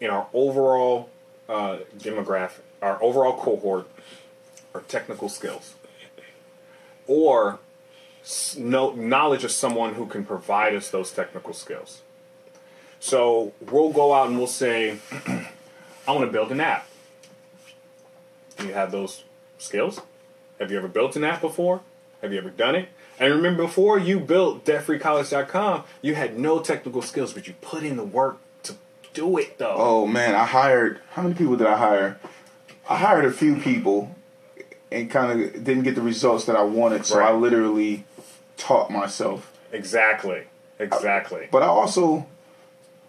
in our overall uh, demographic, our overall cohort, are technical skills, or know, knowledge of someone who can provide us those technical skills. So we'll go out and we'll say, I want to build an app. Do you have those skills? Have you ever built an app before? Have you ever done it? And remember, before you built debtfreecollege.com, you had no technical skills, but you put in the work to do it, though. Oh man, I hired how many people did I hire? I hired a few people and kind of didn't get the results that I wanted, so I literally taught myself. Exactly. Exactly. But I also,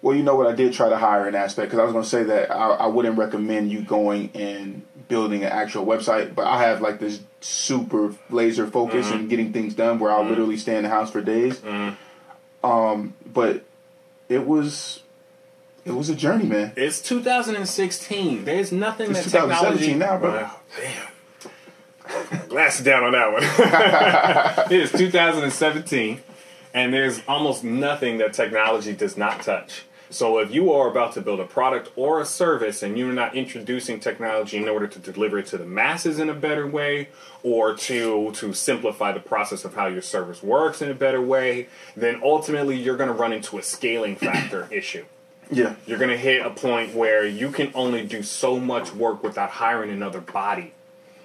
well, you know what? I did try to hire an aspect because I was going to say that I, I wouldn't recommend you going and building an actual website. But I have like this super laser focus mm-hmm. and getting things done where I'll mm-hmm. literally stay in the house for days. Mm-hmm. Um, but it was, it was a journey, man. It's 2016. There's nothing It's that 2017 technology. now, bro. Well, damn. Glass down on that one. it is 2017, and there's almost nothing that technology does not touch. So if you are about to build a product or a service and you're not introducing technology in order to deliver it to the masses in a better way or to to simplify the process of how your service works in a better way, then ultimately you're going to run into a scaling factor issue Yeah. you're going to hit a point where you can only do so much work without hiring another body.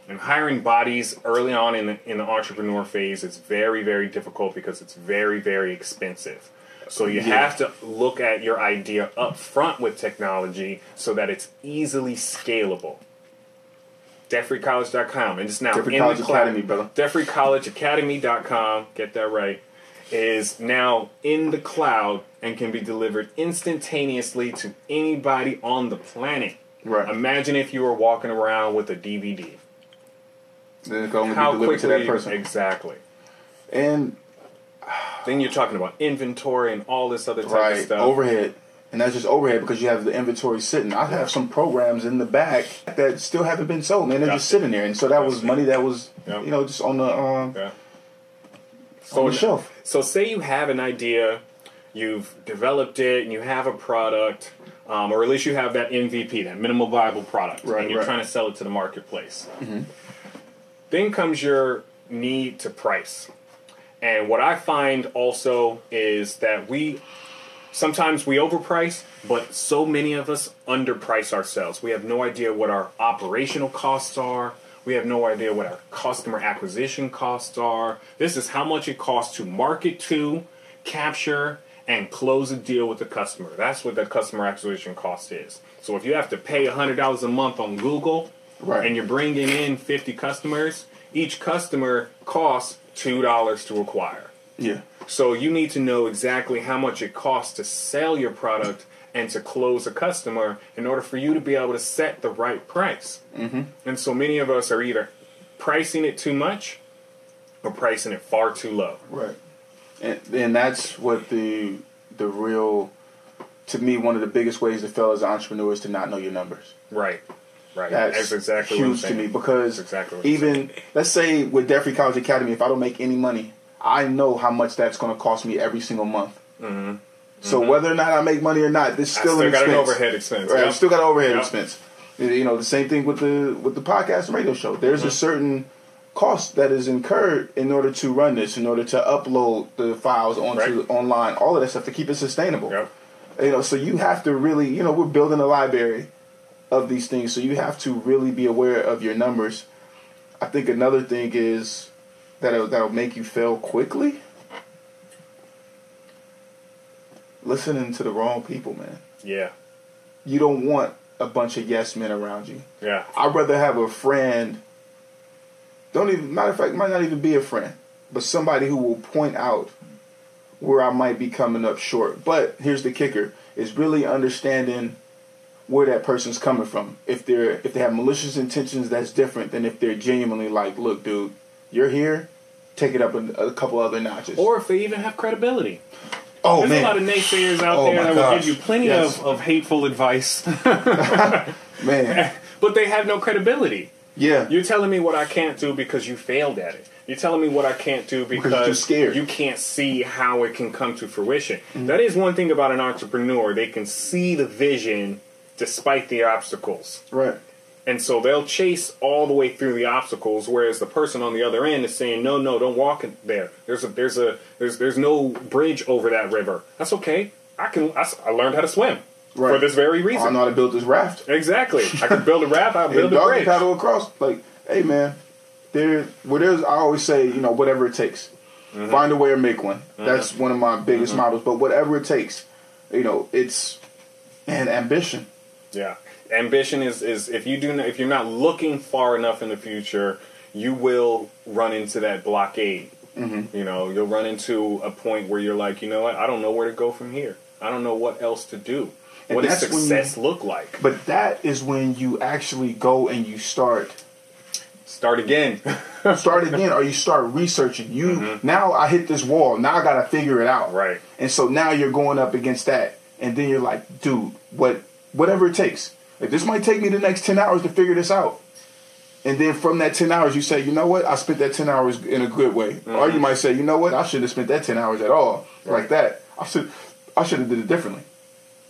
And hiring bodies early on in the, in the entrepreneur phase is very, very difficult because it's very, very expensive. So you Yeah. have to look at your idea up front with technology so that it's easily scalable. DebtFreeCollege.com and it's now Debt in College the cloud. Academy, brother. DebtFreeCollegeAcademy.com, get that right, is now in the cloud and can be delivered instantaneously to anybody on the planet. Right. Imagine if you were walking around with a DVD. Then it can only How be delivered quickly? to that person. Exactly. And Then you're talking about inventory and all this other type of stuff. overhead and that's just overhead because you have the inventory sitting i have some programs in the back that still haven't been sold man they're just Gotcha. sitting there and so that was money that was Yep. you know just on the um Yeah. on the shelf So say you have an idea, you've developed it, and you have a product, um, or at least you have that MVP, that minimal viable product, Right, and you're right. trying to sell it to the marketplace. Then comes your need to price. And what I find also is that we sometimes we overprice, but so many of us underprice ourselves. We have no idea what our operational costs are. We have no idea what our customer acquisition costs are. This is how much it costs to market to, capture, and close a deal with the customer. That's what the customer acquisition cost is. So if you have to pay $100 a month on Google Right. and you're bringing in 50 customers, each customer costs $2 to acquire. yeah So you need to know exactly how much it costs to sell your product and to close a customer in order for you to be able to set the right price. Mm-hmm. And so many of us are either pricing it too much or pricing it far too low. right and and that's what the the real to me one of the biggest ways to fail as an entrepreneur is to not know your numbers Right. Right. that's, exactly what I'm huge to me because exactly even let's say with Free College Academy, if I don't make any money, I know how much that's going to cost me every single month. Mm-hmm. So whether or not I make money or not, this still, still an got an overhead expense. Right, Yep. I still got an overhead Yep. expense. You know, the same thing with the with the podcast and radio show. There's Mm-hmm. a certain cost that is incurred in order to run this, in order to upload the files onto Right. online, all of that stuff to keep it sustainable. Yep. You know, so you have to really, you know, we're building a library of these things, so you have to really be aware of your numbers. I think another thing is that'll that'll make you fail quickly. Listening to the wrong people, man. Yeah. You don't want a bunch of yes men around you. Yeah. I'd rather have a friend. Don't even matter of fact, might not even be a friend, but somebody who will point out where I might be coming up short. But here's the kicker: is really understanding where that person's coming from. If they're if they have malicious intentions, that's different than if they're genuinely like, "Look, dude, you're here. Take it up a, a couple other notches." Or if they even have credibility. oh There's man, a lot of naysayers out Oh, there that gosh. will give you plenty Yes. of, of hateful advice, man, but they have no credibility. yeah, You're telling me what I can't do because you failed at it. You're telling me what I can't do because, scared. you can't see how it can come to fruition. Mm-hmm. That is one thing about an entrepreneur. They can see the vision despite the obstacles. Right. And so they'll chase all the way through the obstacles, whereas the person on the other end is saying, "No, no, don't walk in there. There's a, there's a, there's, there's no bridge over that river. That's okay. I can. I, I learned how to swim for this very reason. I know how to build this raft. Exactly. I can build a raft. I'll build a bridge. paddle across. Like, hey man, there. Where there's, I always say, you know, whatever it takes, Mm-hmm. find a way or make one. That's one of my biggest models. But whatever it takes, you know, it's and ambition. Yeah. Ambition is, is if you do if you're not looking far enough in the future, you will run into that blockade. Mm-hmm. You know, you'll run into a point where you're like, you know what? I don't know where to go from here. I don't know what else to do. And What does that's when you- success look like? But that is when you actually go and you start Start again. start again or you start researching you now i hit this wall now i gotta figure it out Mm-hmm. Right. and so now you're going up against that and then you're like dude what whatever it takes. Like this might take me the next 10 hours to figure this out. And then from that 10 hours you say you know what? I spent that 10 hours in a good way. Or you mm-hmm. might say you know what? I shouldn't have spent that 10 hours at all like that. I should i should have did it differently.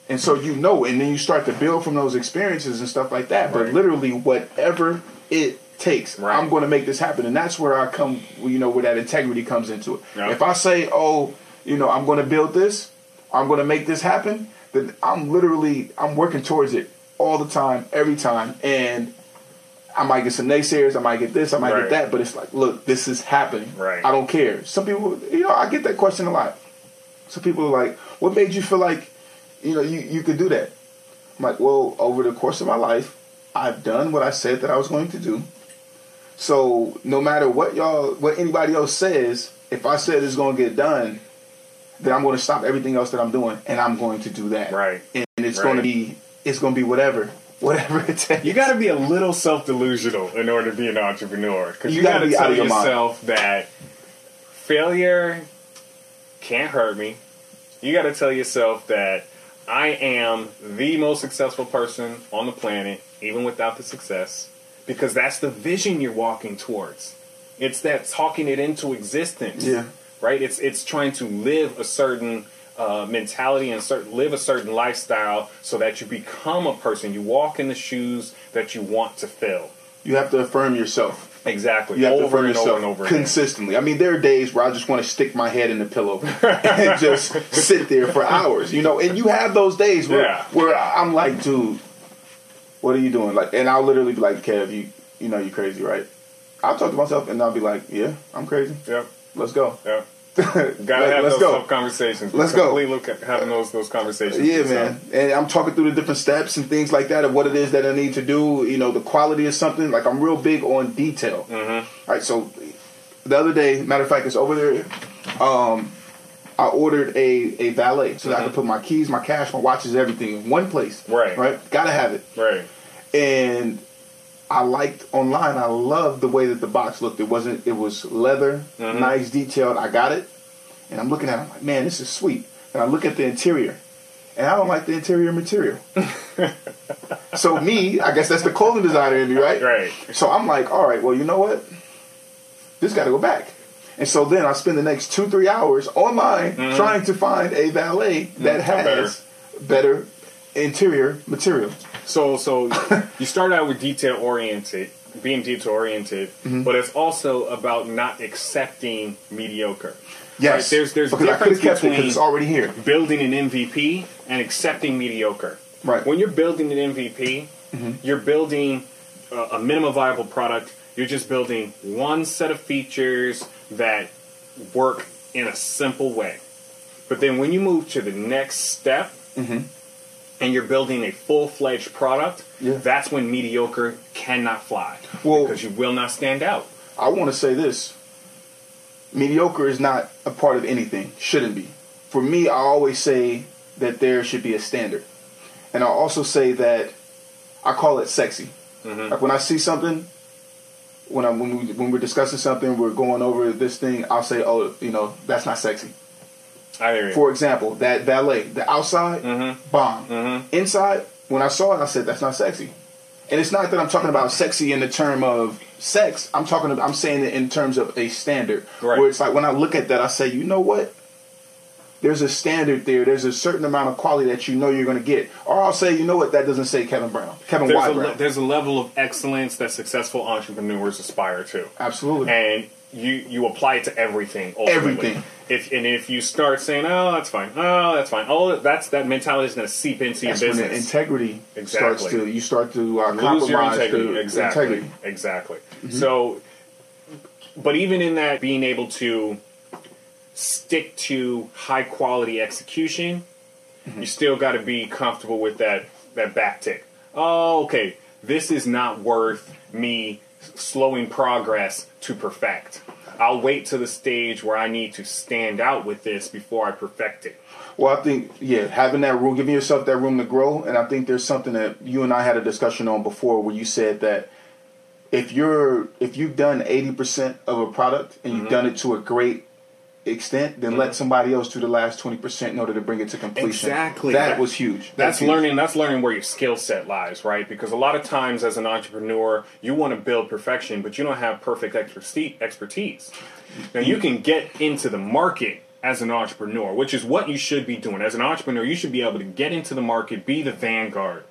And so you know and then you start to build from those experiences and stuff like that. But literally whatever it takes Right. i'm going to make this happen. And that's where i come you know where that integrity comes into it. Yeah. if i say oh you know i'm going to build this. I'm going to make this happen then i'm literally i'm working towards it all the time every time and I might get some naysayers, I might get this, I might Right. get that, but it's like, look, this is happening. Right. I don't care. Some people, you know, I get that question a lot. Some people are like, what made you feel like, you know, you, you could do that? I'm like, well, over the course of my life, I've done what I said that I was going to do. So no matter what y'all, what anybody else says, if I said it's going to get done, then I'm going to stop everything else that I'm doing, and I'm going to do that. Right. And, it's Right. going to be, it's going to be whatever, whatever it takes. You got to be a little self delusional in order to be an entrepreneur. Because You you, got to tell your mind. yourself that failure can't hurt me. You got to tell yourself that I am the most successful person on the planet, even without the success, because that's the vision you're walking towards. It's that talking it into existence. Yeah. Right. It's it's trying to live a certain uh, mentality and certain, live a certain lifestyle so that you become a person. You walk in the shoes that you want to fill. You have to affirm yourself. Exactly. You have to over affirm and yourself over and over again. consistently. I mean, there are days where I just want to stick my head in the pillow and just sit there for hours, you know. And you have those days where Yeah. where I'm like, dude, what are you doing? Like, and I'll literally be like, Kev, you you know you crazy, right? I'll talk to myself and I'll be like, yeah, I'm crazy. Yep. Let's go. Yeah. Let- Gotta have let's those go. conversations. Let's go. Completely look at having those those conversations. Yeah, man. And I'm talking through the different steps and things like that of what it is that I need to do. You know, the quality of something. Like I'm real big on detail. Mm-hmm. right. So the other day, matter of fact, it's over there. Um, I ordered a a valet so that I could put my keys, my cash, my watches, everything in one place. Mm-hmm. Right. Right. Gotta have it. Right. And I liked online. I loved the way that the box looked. It wasn't. It was leather, Mm-hmm. nice, detailed. I got it, and I'm looking at. it. I'm like, man, this is sweet. And I look at the interior, and I don't like the interior material. so me, I guess that's the clothing designer in me, right? Right. So I'm like, all right, well, you know what? This got to go back. And so then I spend the next two, three hours online trying to find a valet that has better interior material. So so you start out with detail oriented, being detail oriented, Mm-hmm. but it's also about not accepting mediocre. Yes, Right, there's- there's because I could have it between- it's already here. building an MVP and accepting mediocre. Right. When you're building an MVP, Mm-hmm. you're building a, a minimum viable product. You're just building one set of features that work in a simple way. But then when you move to the next step and you're building a full fledged product, Mm-hmm. Yeah. that's when mediocre cannot fly. Well- because you will not stand out. I want to say this: mediocre is not a part of anything. Shouldn't be. For me, I always say that there should be a standard, and I also say that I call it sexy. Like when I see something, when I when we when we're discussing something, we're going over this thing. I'll say, "Oh, you know, that's not sexy." I hear you. For example, that valet, the outside, Mm-hmm. bomb. Inside, when I saw it, I said, "That's not sexy." And it's not that I'm talking about sexy in the term of sex. I'm talking. About, I'm saying it in terms of a standard, Right. where it's like when I look at that, I say, "You know what? there's a standard there. There's a certain amount of quality that you know you're going to get. Or I'll say, you know what, that doesn't say Kevin Brown, Kevin There's Y a, Brown. there's a level of excellence that successful entrepreneurs aspire to. Absolutely. and you you apply it to everything. Ultimately. Everything. If and if you start saying, "Oh, that's fine," "Oh, that's fine," oh, that's that mentality is going to seep into That's your when the business. integrity starts to you start to uh, Lose your compromise integrity. Exactly. integrity. Mm-hmm. Exactly. So, but even in that, being able to stick to high quality execution, Mm-hmm. you still got to be comfortable with that that back tick. Oh, okay. This is not worth me slowing progress to perfect. I'll wait to the stage where I need to stand out with this before I perfect it. Well, I think yeah, having that room, giving yourself that room to grow, and I think there's something that you and I had a discussion on before, where you said that if you're if you've done eighty percent of a product and Mm-hmm. you've done it to a great extent, then let somebody else do the last twenty percent in order to bring it to completion. Exactly. that, That- was huge. That's huge. learning. That's learning where your skill set lies, right? Because a lot of times, as an entrepreneur, you want to build perfection, but you don't have perfect expertise. Expertise. Now, you can get into the market as an entrepreneur, which is what you should be doing. As an entrepreneur, you should be able to get into the market, be the vanguard,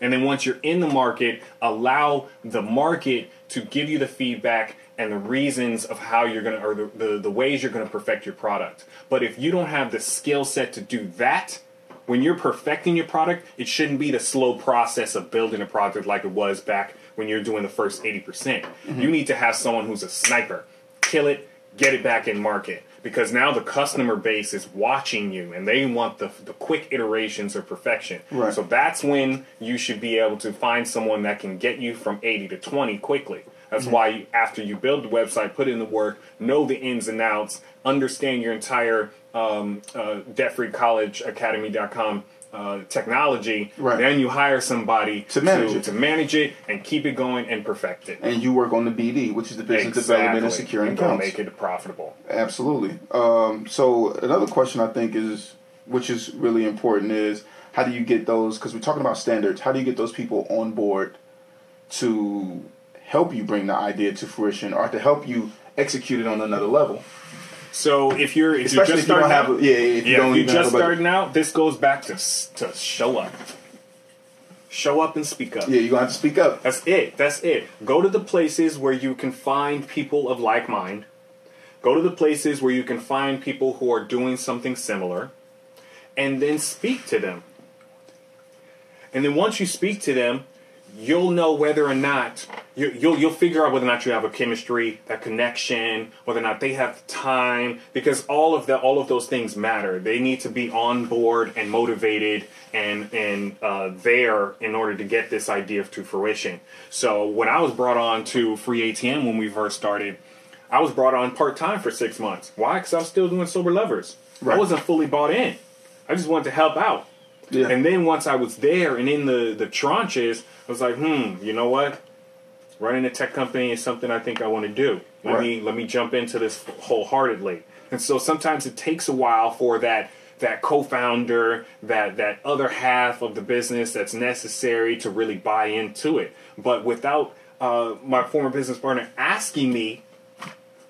and then once you're in the market, allow the market to give you the feedback and the reasons of how you're gonna or the, the, the ways you're gonna perfect your product. But if you don't have the skill set to do that, when you're perfecting your product, it shouldn't be the slow process of building a product like it was back when you're doing the first 80%. percent mm-hmm. You need to have someone who's a sniper. Kill it, get it back in market. Because now the customer base is watching you and they want the, the quick iterations of perfection. Right. So that's when you should be able to find someone that can get you from 80 to 20 quickly. That's why you, after you build the website, put in the work, know the ins and outs, understand your entire um, uh, debtfreecollegeacademy.com uh, technology, Right. then you hire somebody To manage to, it. to manage it and keep it going and perfect it. and you work on the BD, which is the business development and securing and accounts. make it profitable. Absolutely. Um, so another question I think is, which is really important, is how do you get those? Because we're talking about standards. How do you get those people on board to help you bring the idea to fruition, or to help you execute it on another level? So if you're if Especially you're if just you don't starting have, out, a, yeah, if you yeah, don't if you're just starting out, this goes back to to show up, show up and speak up. Yeah, you're gonna have to speak up. That's it. That's it. Go to the places where you can find people of like mind. Go to the places where you can find people who are doing something similar, and then speak to them. And then once you speak to them, you'll know whether or not you, you'll you'll figure out whether or not you have a chemistry, that connection, whether or not they have time, because all of the all of those things matter. They need to be on board and motivated and and uh, there in order to get this idea to fruition. So when I was brought on to Free ATM when we first started, I was brought on part time for six months. Why? Because I was still doing sober levers. I wasn't fully bought in. I just wanted to help out. Yeah. And then once I was there and in the the tranches, I was like, hmm, you know what? Running a tech company is something I think I want to do. Let Right. me let me jump into this wholeheartedly. And so sometimes it takes a while for that that co-founder, that that other half of the business that's necessary to really buy into it. But without uh, my former business partner asking me,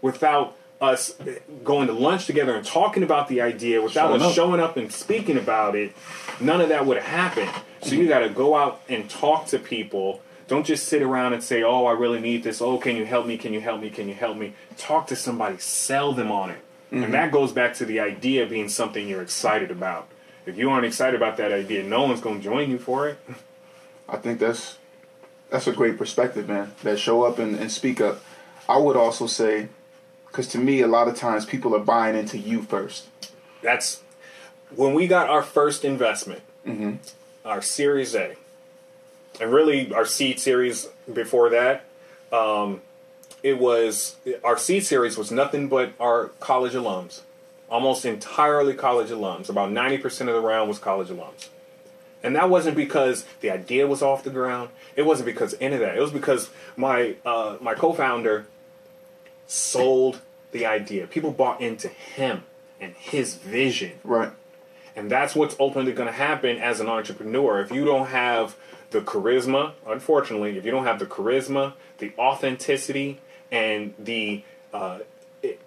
without us going to lunch together and talking about the idea, without Showing us up. showing up and speaking about it, none of that would have happened. So you got to go out and talk to people. Don't just sit around and say, "Oh, I really need this. Oh, can you help me? Can you help me? Can you help me?" Talk to somebody, sell them on it, and mm-hmm. that goes back to the idea of being something you're excited about. If you aren't excited about that idea, no one's going to join you for it. I think that's that's a great perspective, man. That show up and, and speak up. I would also say, because to me, a lot of times people are buying into you first. That's when we got our first investment, mm-hmm. our Series A, and really our seed series before that. Um, it was our seed series was nothing but our college alums, almost entirely college alums. About ninety percent of the round was college alums, and that wasn't because the idea was off the ground. It wasn't because any of that. It was because my uh, my co-founder sold the idea. People bought into him and his vision. Right. And that's what's ultimately going to happen as an entrepreneur. If you don't have the charisma, unfortunately, if you don't have the charisma, the authenticity, and the uh,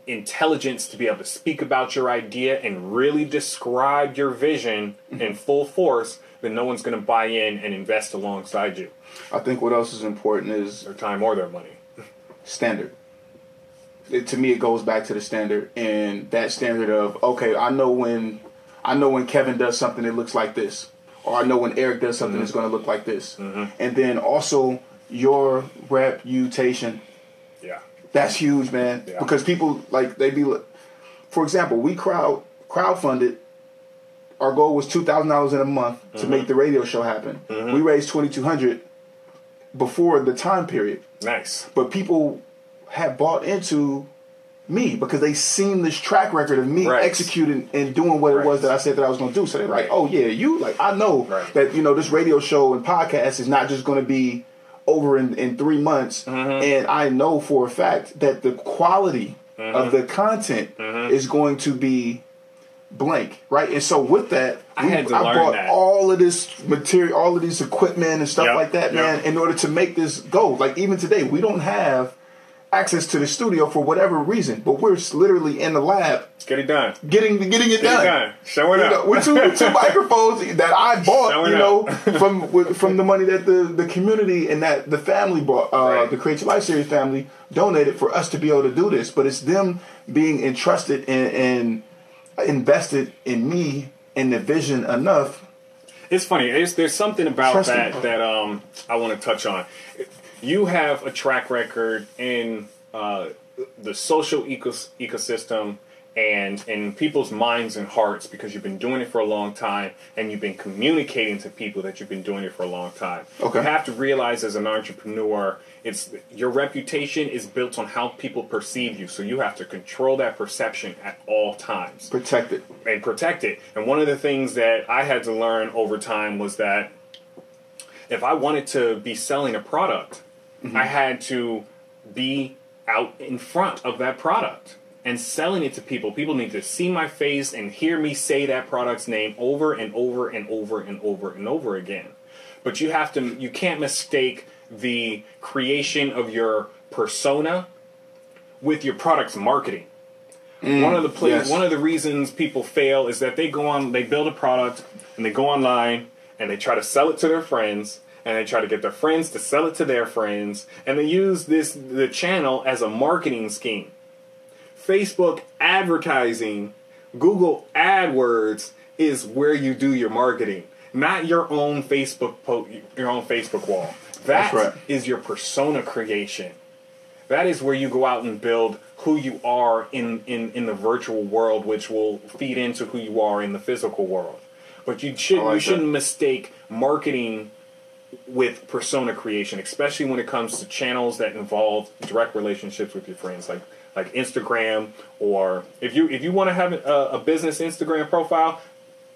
intelligence to be able to speak about your idea and really describe your vision in full force, then no one's going to buy in and invest alongside you, I think what else is important is their time or their money. standard. It, to me, it goes back to the standard and that standard of okay, I know when I know when Kevin does something that looks like this, or I know when Eric does something it's mm-hmm. going to look like this, mm-hmm. and then also your reputation. Yeah. That's huge, man. Yeah. Because people like they be, for example, we crowd crowdfunded. Our goal was two thousand dollars in a month to mm-hmm. make the radio show happen. We raised twenty two hundred before the time period Nice. but people have bought into me because they seen this track record of me Right. executing and doing what it was that I said that I was going to do. So they're like, "Oh yeah, you like I know that you know this radio show and podcast is not just going to be over in in three months, Mm-hmm. and I know for a fact that the quality of Mm-hmm. the content is going to be." Blank, right? And so with that, I had to I learn bought that. all of this material, all of these equipment and stuff Yep, like that, yep. man, in order to make this go. Like even today, we don't have access to the studio for whatever reason, but we're literally in the lab Get it done. getting getting it Get done. it done. Showing You know, with two, with two microphones that I bought, Showing you know, from with, from the money that the, the community and that the family bought, uh, Right. the Create Your Life series family donated for us to be able to do this. But it's them being entrusted and, and invested in me and the vision enough. It's funny. There's, there's something about that that um I want to touch on. You have a track record in uh, the social ecos- ecosystem and in people's minds and hearts because you've been doing it for a long time and you've been communicating to people that you've been doing it for a long time. Okay. You have to realize as an entrepreneur, it's your reputation is built on how people perceive you. So you have to control that perception at all times Protect it. and protect it. And one of the things that I had to learn over time was that if I wanted to be selling a product, I mm-hmm. had to be out in front of that product and selling it to people. People need to see my face and hear me say that product's name over and over and over and over and over again. But you have to you can't mistake the creation of your persona with your product's marketing mm, one of the pla- yes. one of the reasons people fail is that they go on they build a product and they go online and they try to sell it to their friends and they try to get their friends to sell it to their friends and they use this the channel as a marketing scheme facebook advertising google adwords is where you do your marketing not your own facebook po- your own facebook wall That's right. That is your persona creation that is where you go out and build who you are in, in, in the virtual world, which will feed into who you are in the physical world. But you should like you shouldn't that. mistake marketing with persona creation, especially when it comes to channels that involve direct relationships with your friends, like like Instagram, or if you if you want to have a, a business Instagram profile,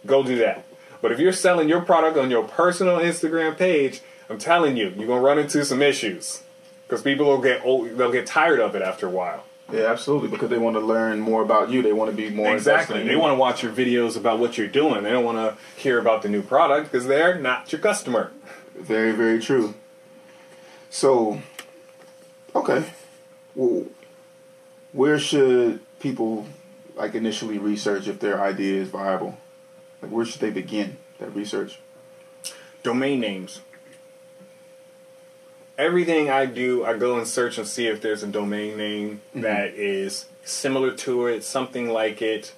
go do that. But if you're selling your product on your personal Instagram page, I'm telling you, you're gonna run into some issues because people will get old, they'll get tired of it after a while. Yeah, absolutely. Because they want to learn more about you. They want to be more Exactly. They want to watch your videos about what you're doing. They don't want to hear about the new product because they're not your customer. Very, very true. So, okay. Well, where should people like initially research if their idea is viable? Like, where should they begin that research? Domain names. Everything I do, I go and search and see if there's a domain name mm-hmm. that is similar to it, something like it,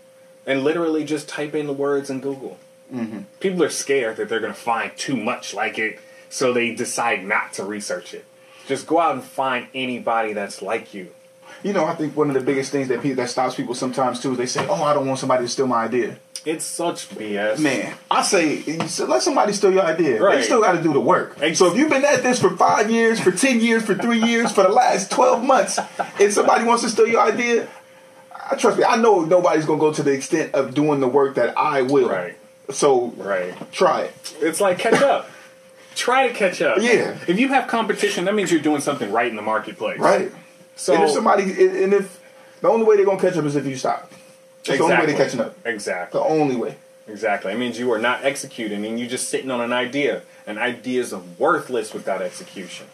and literally just type in the words in Google. Mm-hmm. People are scared that they're going to find too much like it, so they decide not to research it. Just go out and find anybody that's like you. You know, I think one of the biggest things that people, that stops people sometimes too is they say, "Oh, I don't want somebody to steal my idea." It's such BS. Man, I say let somebody steal your idea. They Right. still got to do the work. So if you've been at this for five years, for ten years, for three years, for the last twelve months, and somebody wants to steal your idea, I trust me. I know nobody's gonna go to the extent of doing the work that I will. Right. So Right. try it. It's like catch up. Try to catch up. Yeah. If you have competition, that means you're doing something right in the marketplace. Right. So and if somebody, and if the only way they're gonna catch up is if you stop. That's the only way they're catching up. Exactly. The only way. Exactly. It means you are not executing and you're just sitting on an idea. And ideas are worthless without execution.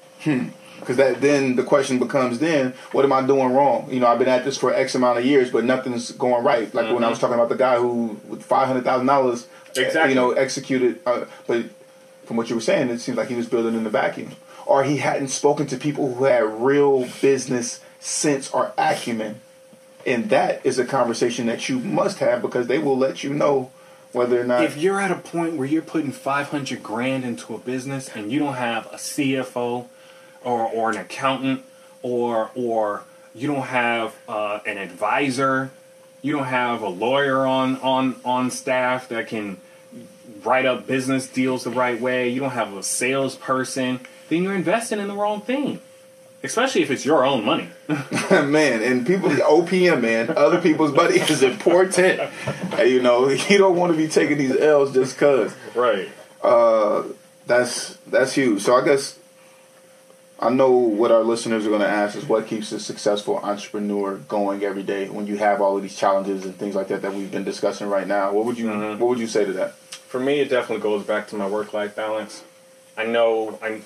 Because that then the question becomes then what am I doing wrong? You know I've been at this for X amount of years, but nothing's going right. Like when I was talking about the guy who with five hundred thousand dollars, Exactly. you know, executed. Uh, but from what you were saying, it seems like he was building in the vacuum, or he hadn't spoken to people who had real business sense or acumen. And that is a conversation that you must have because they will let you know whether or not if you're at a point where you're putting 500 grand into a business and you don't have a CFO or, or an accountant or or you don't have uh, an advisor, you don't have a lawyer on on on staff that can write up business deals the right way, you don't have a salesperson, then you're investing in the wrong thing. Especially if it's your own money. man, and people, OPM, man, other people's money is important. You know, you don't want to be taking these L's just cause. Right. Uh, that's that's huge. So I guess I know what our listeners are going to ask is what keeps a successful entrepreneur going every day when you have all of these challenges and things like that that we've been discussing right now. What would you Mm-hmm. What would you say to that? For me, it definitely goes back to my work-life balance. I know I'm.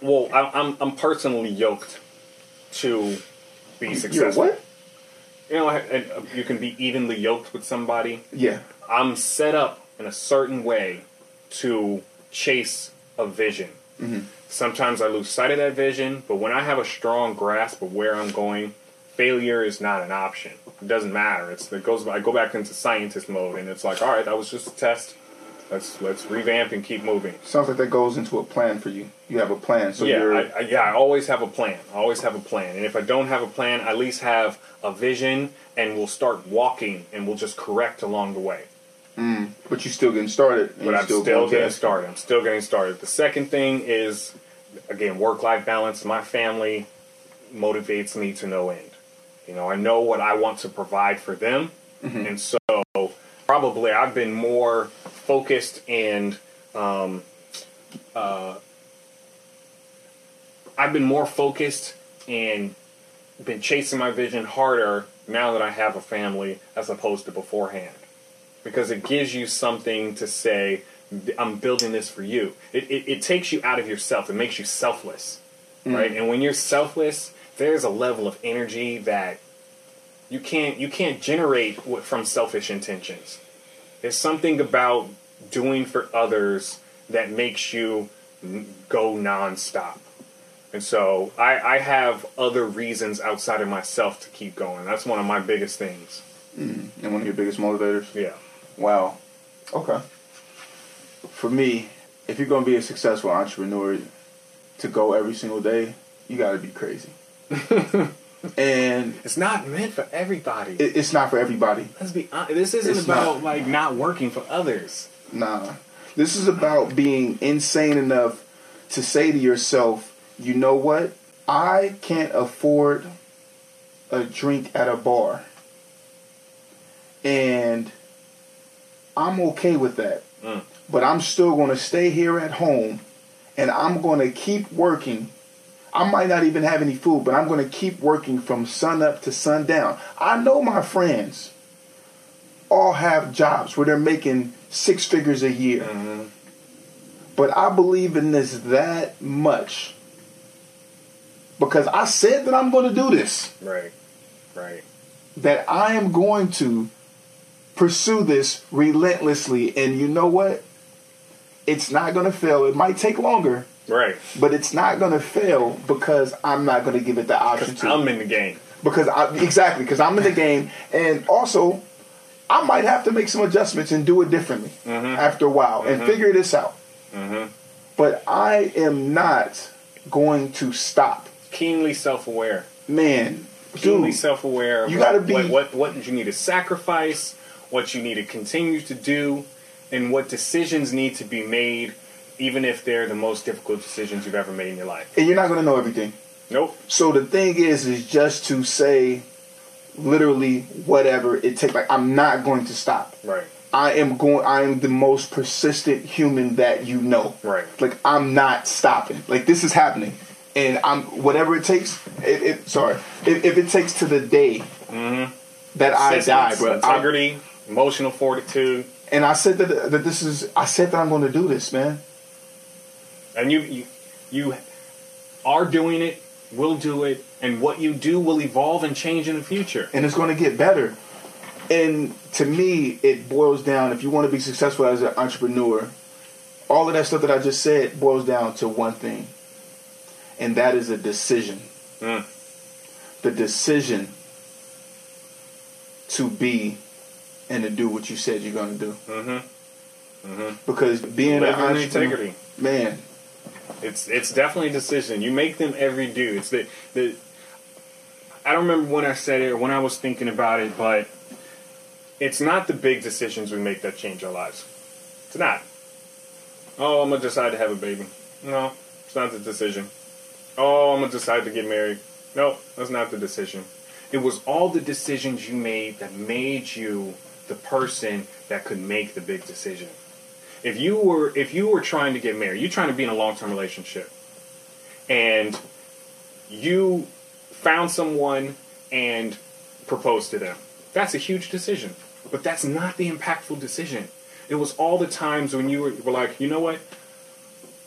Well, I- I'm I'm personally yoked to be You're successful. what? You know, you can be evenly yoked with somebody. Yeah. I'm set up in a certain way to chase a vision. Sometimes I lose sight of that vision, but when I have a strong grasp of where I'm going, failure is not an option. It doesn't matter. It's it goes. I go back into scientist mode, and it's like, all right, that was just a test. Let's let's revamp and keep moving. Sounds like that goes into a plan for you. You have a plan, so yeah, you're I, I, yeah. I always have a plan. I always have a plan, and if I don't have a plan, I at least have a vision, and we'll start walking, and we'll just correct along the way. But you're still getting started. but I'm still, going getting started. I'm still getting started. The second thing is, again, work-life balance. My family motivates me to no end. You know, I know what I want to provide for them, and so probably I've been more focused and um, uh, I've been more focused and been chasing my vision harder now that I have a family as opposed to beforehand because it gives you something to say i'm building this for you. It, it, it takes you out of yourself. It makes you selfless mm. right? And when you're selfless there's a level of energy that you can't you can't generate from selfish intentions. There's something about doing for others that makes you go nonstop. And so I, I have other reasons outside of myself to keep going. That's one of my biggest things. Mm. And one of your biggest motivators. yeah Wow. Okay. For me, if you're going to be a successful entrepreneur, to go every single day, you got to be crazy. and it's not meant for everybody it, it's not for everybody. Let's be honest. This isn't It's about not. like not working for others. Nah. This is about being insane enough to say to yourself, you know what? I can't afford a drink at a bar. And I'm okay with that. Mm. But I'm still going to stay here at home and I'm going to keep working. I might not even have any food, but I'm going to keep working from sun up to sundown. I know my friends all have jobs where they're making six figures a year. But I believe in this that much because I said that I'm going to do this, Right. Right. that I am going to pursue this relentlessly. And you know what? It's not going to fail. It might take longer, Right. but it's not going to fail because I'm not going to give it the option to. I'm in the game. because I exactly because I'm in the game, and also I might have to make some adjustments and do it differently mm-hmm. after a while and mm-hmm. figure this out. Mm-hmm. But I am not going to stop, Keenly self-aware. man. Keenly Dude, self-aware. you gotta be- what, what what you need to sacrifice, what you need to continue to do, and what decisions need to be made, even if they're the most difficult decisions you've ever made in your life. and you're not going to know everything. Nope. So the thing is, is just to say, literally whatever it takes. Like I'm not going to stop. Right. I am going. I am the most persistent human that you know. Right. Like I'm not stopping. Like this is happening, and I'm whatever it takes. It, it sorry, if, if it takes to the day mm-hmm. that I die, bro. I, Integrity, emotional fortitude, and I said that that this is. I said that I'm going to do this, man. and you you you are doing it, will do it, and what you do will evolve and change in the future. and it's going to get better. And to me, it boils down if you want to be successful as an entrepreneur, all of that stuff that I just said boils down to one thing, and that is a decision. Mm. The decision to be and to do what you said you're going to do. Mm-hmm. Mm-hmm. Because being an integrity. man, It's it's definitely a decision. You make them every do. It's the the. I don't remember when I said it or when I was thinking about it, but it's not the big decisions we make that change our lives. It's not. Oh, I'm gonna decide to have a baby. No, it's not the decision. Oh, I'm gonna decide to get married. No, that's not the decision. It was all the decisions you made that made you the person that could make the big decision. If you were if you were trying to get married, you're trying to be in a long term relationship, and you found someone and proposed to them. That's a huge decision, but that's not the impactful decision. It was all the times when you were, were like, you know what?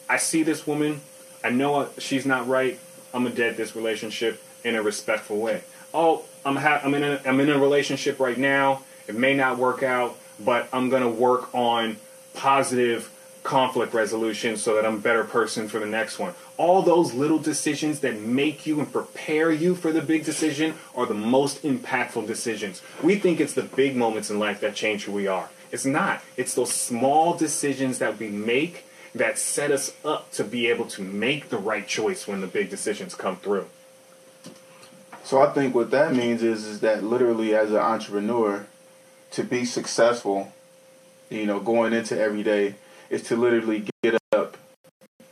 I see this woman. I know she's not right. I'm gonna dead this relationship in a respectful way. Oh, I'm ha- I'm in a I'm in a relationship right now. It may not work out, but I'm gonna work on positive conflict resolution so that I'm a better person for the next one. All those little decisions that make you and prepare you for the big decision are the most impactful decisions. We think it's the big moments in life that change who we are. It's not. It's those small decisions that we make that set us up to be able to make the right choice when the big decisions come through. So I think what that means is is that literally as an entrepreneur, to be successful, you know, going into every day is to literally get up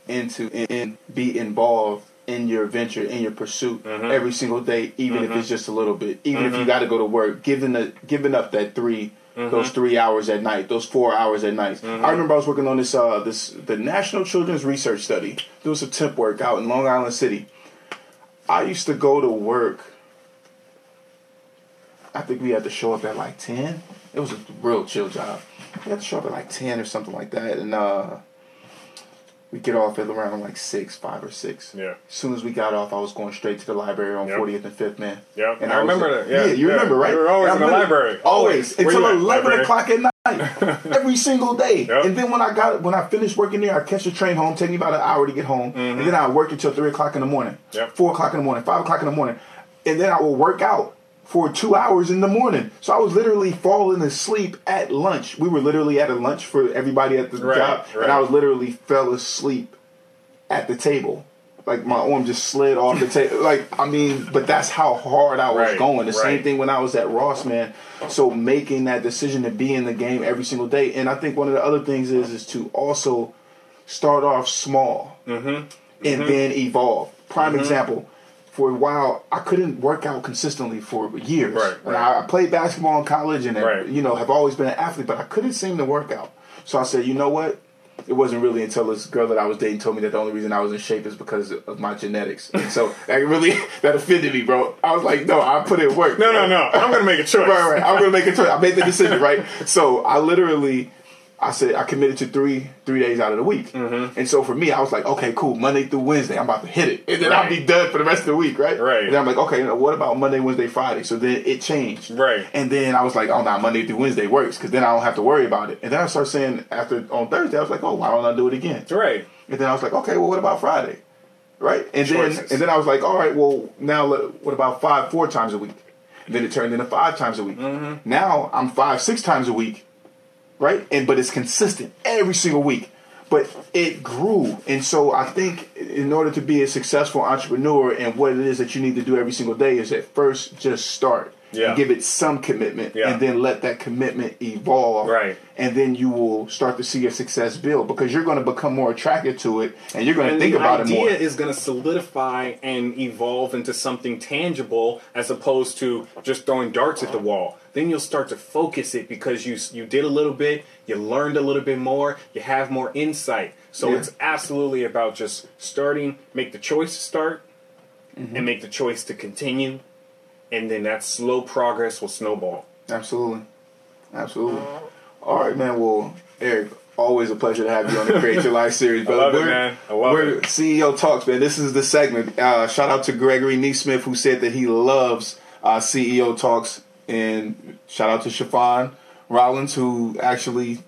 into and, be involved in your venture, in your pursuit mm-hmm. every single day, even if mm-hmm. it's just a little bit. Even if you mm-hmm. got to go to work, giving the giving up that 3 those three hours at night, those four hours at night. I remember I was working on this uh this the National Children's Research Study. Doing some temp work out in Long Island City. I used to go to work. I think we had to show up at like ten. It was a real chill job. We had to show up at like ten or something like that, and uh, we get off at around like six, five or six. Yeah. As soon as we got off, I was going straight to the library on Yep. 40th and Fifth, man. Yeah. And I was- remember that. Yeah, you yeah. remember, right? We were always in the library. Always Always. Until at, eleven o'clock at night, every single day. Yep. And then when I got when I finished working there, I catch the train home, take me about an hour to get home, and then I work until three o'clock in the morning, Mm-hmm. Yep. four o'clock in the morning, five o'clock in the morning, and then I will work out for two hours in the morning. So I was literally falling asleep at lunch. We were literally at a lunch for everybody at the Right, job, right. and I was literally fell asleep at the table. Like my arm just slid off the table. Like I mean, but that's how hard I was Right, going. The same thing when I was at Ross, man. So making that decision to be in the game every single day, and I think one of the other things is is to also start off small Mm-hmm. and then evolve. Prime example. For a while, I couldn't work out consistently for years. Right, And right. I, I played basketball in college, and Right. you know have always been an athlete, but I couldn't seem to work out. So I said, you know what? It wasn't really until this girl that I was dating told me that the only reason I was in shape is because of my genetics. And so that really that offended me, bro. I was like, no, I put in work. No, no, no. I'm gonna make a choice. right, right. I'm gonna make a choice. I made the decision, right? So I literally, I said I committed to three three days out of the week, Mm-hmm. and so for me, I was like, okay, cool. Monday through Wednesday, I'm about to hit it, and then I'll be done for the rest of the week, right? Right. And then I'm like, okay, what about Monday, Wednesday, Friday? So then it changed, Right. And then I was like, oh, now Monday through Wednesday works because then I don't have to worry about it. And then I started saying after on Thursday, I was like, oh, why don't I do it again? Right. And then I was like, okay, well, what about Friday? Right? And Choices. then and then I was like, all right, well, now what about five, four times a week? And then it turned into five times a week. Mm-hmm. Now I'm five, six times a week, right? And but it's consistent every single week. But it grew, and so I think in order to be a successful entrepreneur, and what it is that you need to do every single day is at first just start. Yeah. Give it some commitment, Yeah. and then let that commitment evolve Right. and then you will start to see your success build because you're going to become more attracted to it and you're going to think about it more the idea is going to solidify and evolve into something tangible as opposed to just throwing darts at the wall. Then you'll start to focus it because you you did a little bit, you learned a little bit more, you have more insight. So Yeah. it's absolutely about just starting, make the choice to start, Mm-hmm. and make the choice to continue, and then that slow progress will snowball. Absolutely. Absolutely. All right, man. Well, Eric, Always a pleasure to have you on the Create Your Life series, brother. love We're- man. I love it. CEO Talks, man. This is the segment. Uh, shout out to Gregory Neesmith who said that he loves uh, CEO Talks, and shout out to Shafan Rollins who actually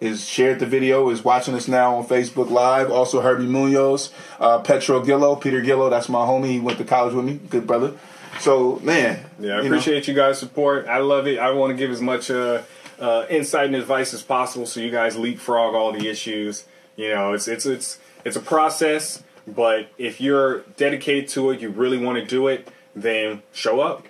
is shared the video, is watching us now on Facebook Live. Also Herbie Munoz, uh, Petro Gillo, Peter Gillo. That's my homie. He went to college with me. Good brother. So man, Yeah, I you know, appreciate you guys' support. I love it. I want to give as much uh, uh, insight and advice as possible so you guys leapfrog all the issues. You know, it's it's it's it's a process, but if you're dedicated to it, you really want to do it, then show up.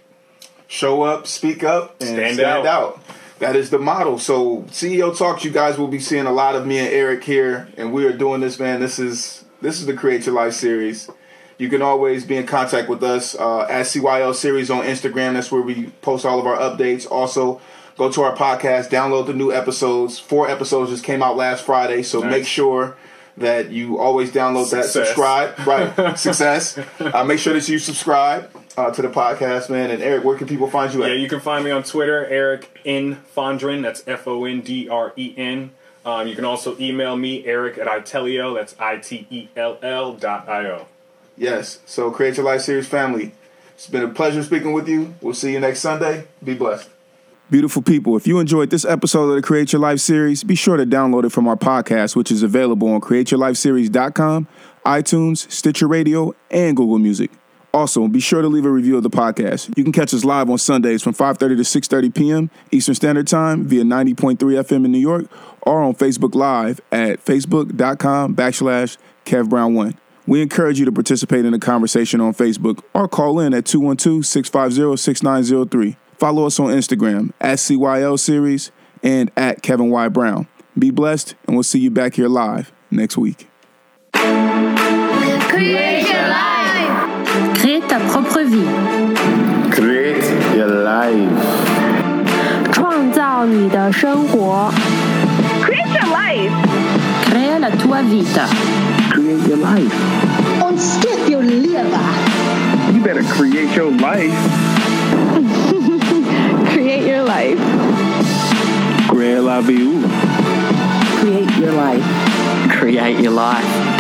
Show up, speak up, and Stand stand, out. out. That is the model. So CEO Talks, you guys will be seeing a lot of me and Eric here, and we are doing this, man. This is this is the Create Your Life series. You can always be in contact with us uh, at CYL Series on Instagram. That's where we post all of our updates. Also, go to our podcast, download the new episodes. Four episodes just came out last Friday, so Nice. make sure that you always download that, subscribe, right? Success. Uh, make sure that you subscribe uh, to the podcast, man. And Eric, where can people find you at? Yeah, you can find me on Twitter, Eric N Fondren. That's F O N D R E N. Um, you can also email me, Eric at Itelio. That's I T E L L dot I O. Yes. So Create Your Life Series family. It's been a pleasure speaking with you. We'll see you next Sunday. Be blessed. Beautiful people, if you enjoyed this episode of the Create Your Life series, be sure to download it from our podcast, which is available on createyourlifeseries.com, iTunes, Stitcher Radio, and Google Music. Also, be sure to leave a review of the podcast. You can catch us live on Sundays from 5:30 to 6:30 p.m. Eastern Standard Time via 90.3 FM in New York or on Facebook Live at facebook.com backslash kevbrown1. We encourage you to participate in the conversation on Facebook or call in at 212-650-6903. Follow us on Instagram at CYL Series and at Kevin Y. Brown. Be blessed, and we'll see you back here live next week ta propre vie， Create your life. 创造你的生活。 Create your life. Crea la tua vita. Create your life. Ontsteek jou lewe. You better create your life. Create your life. Create la vie. Create your life. Create your life.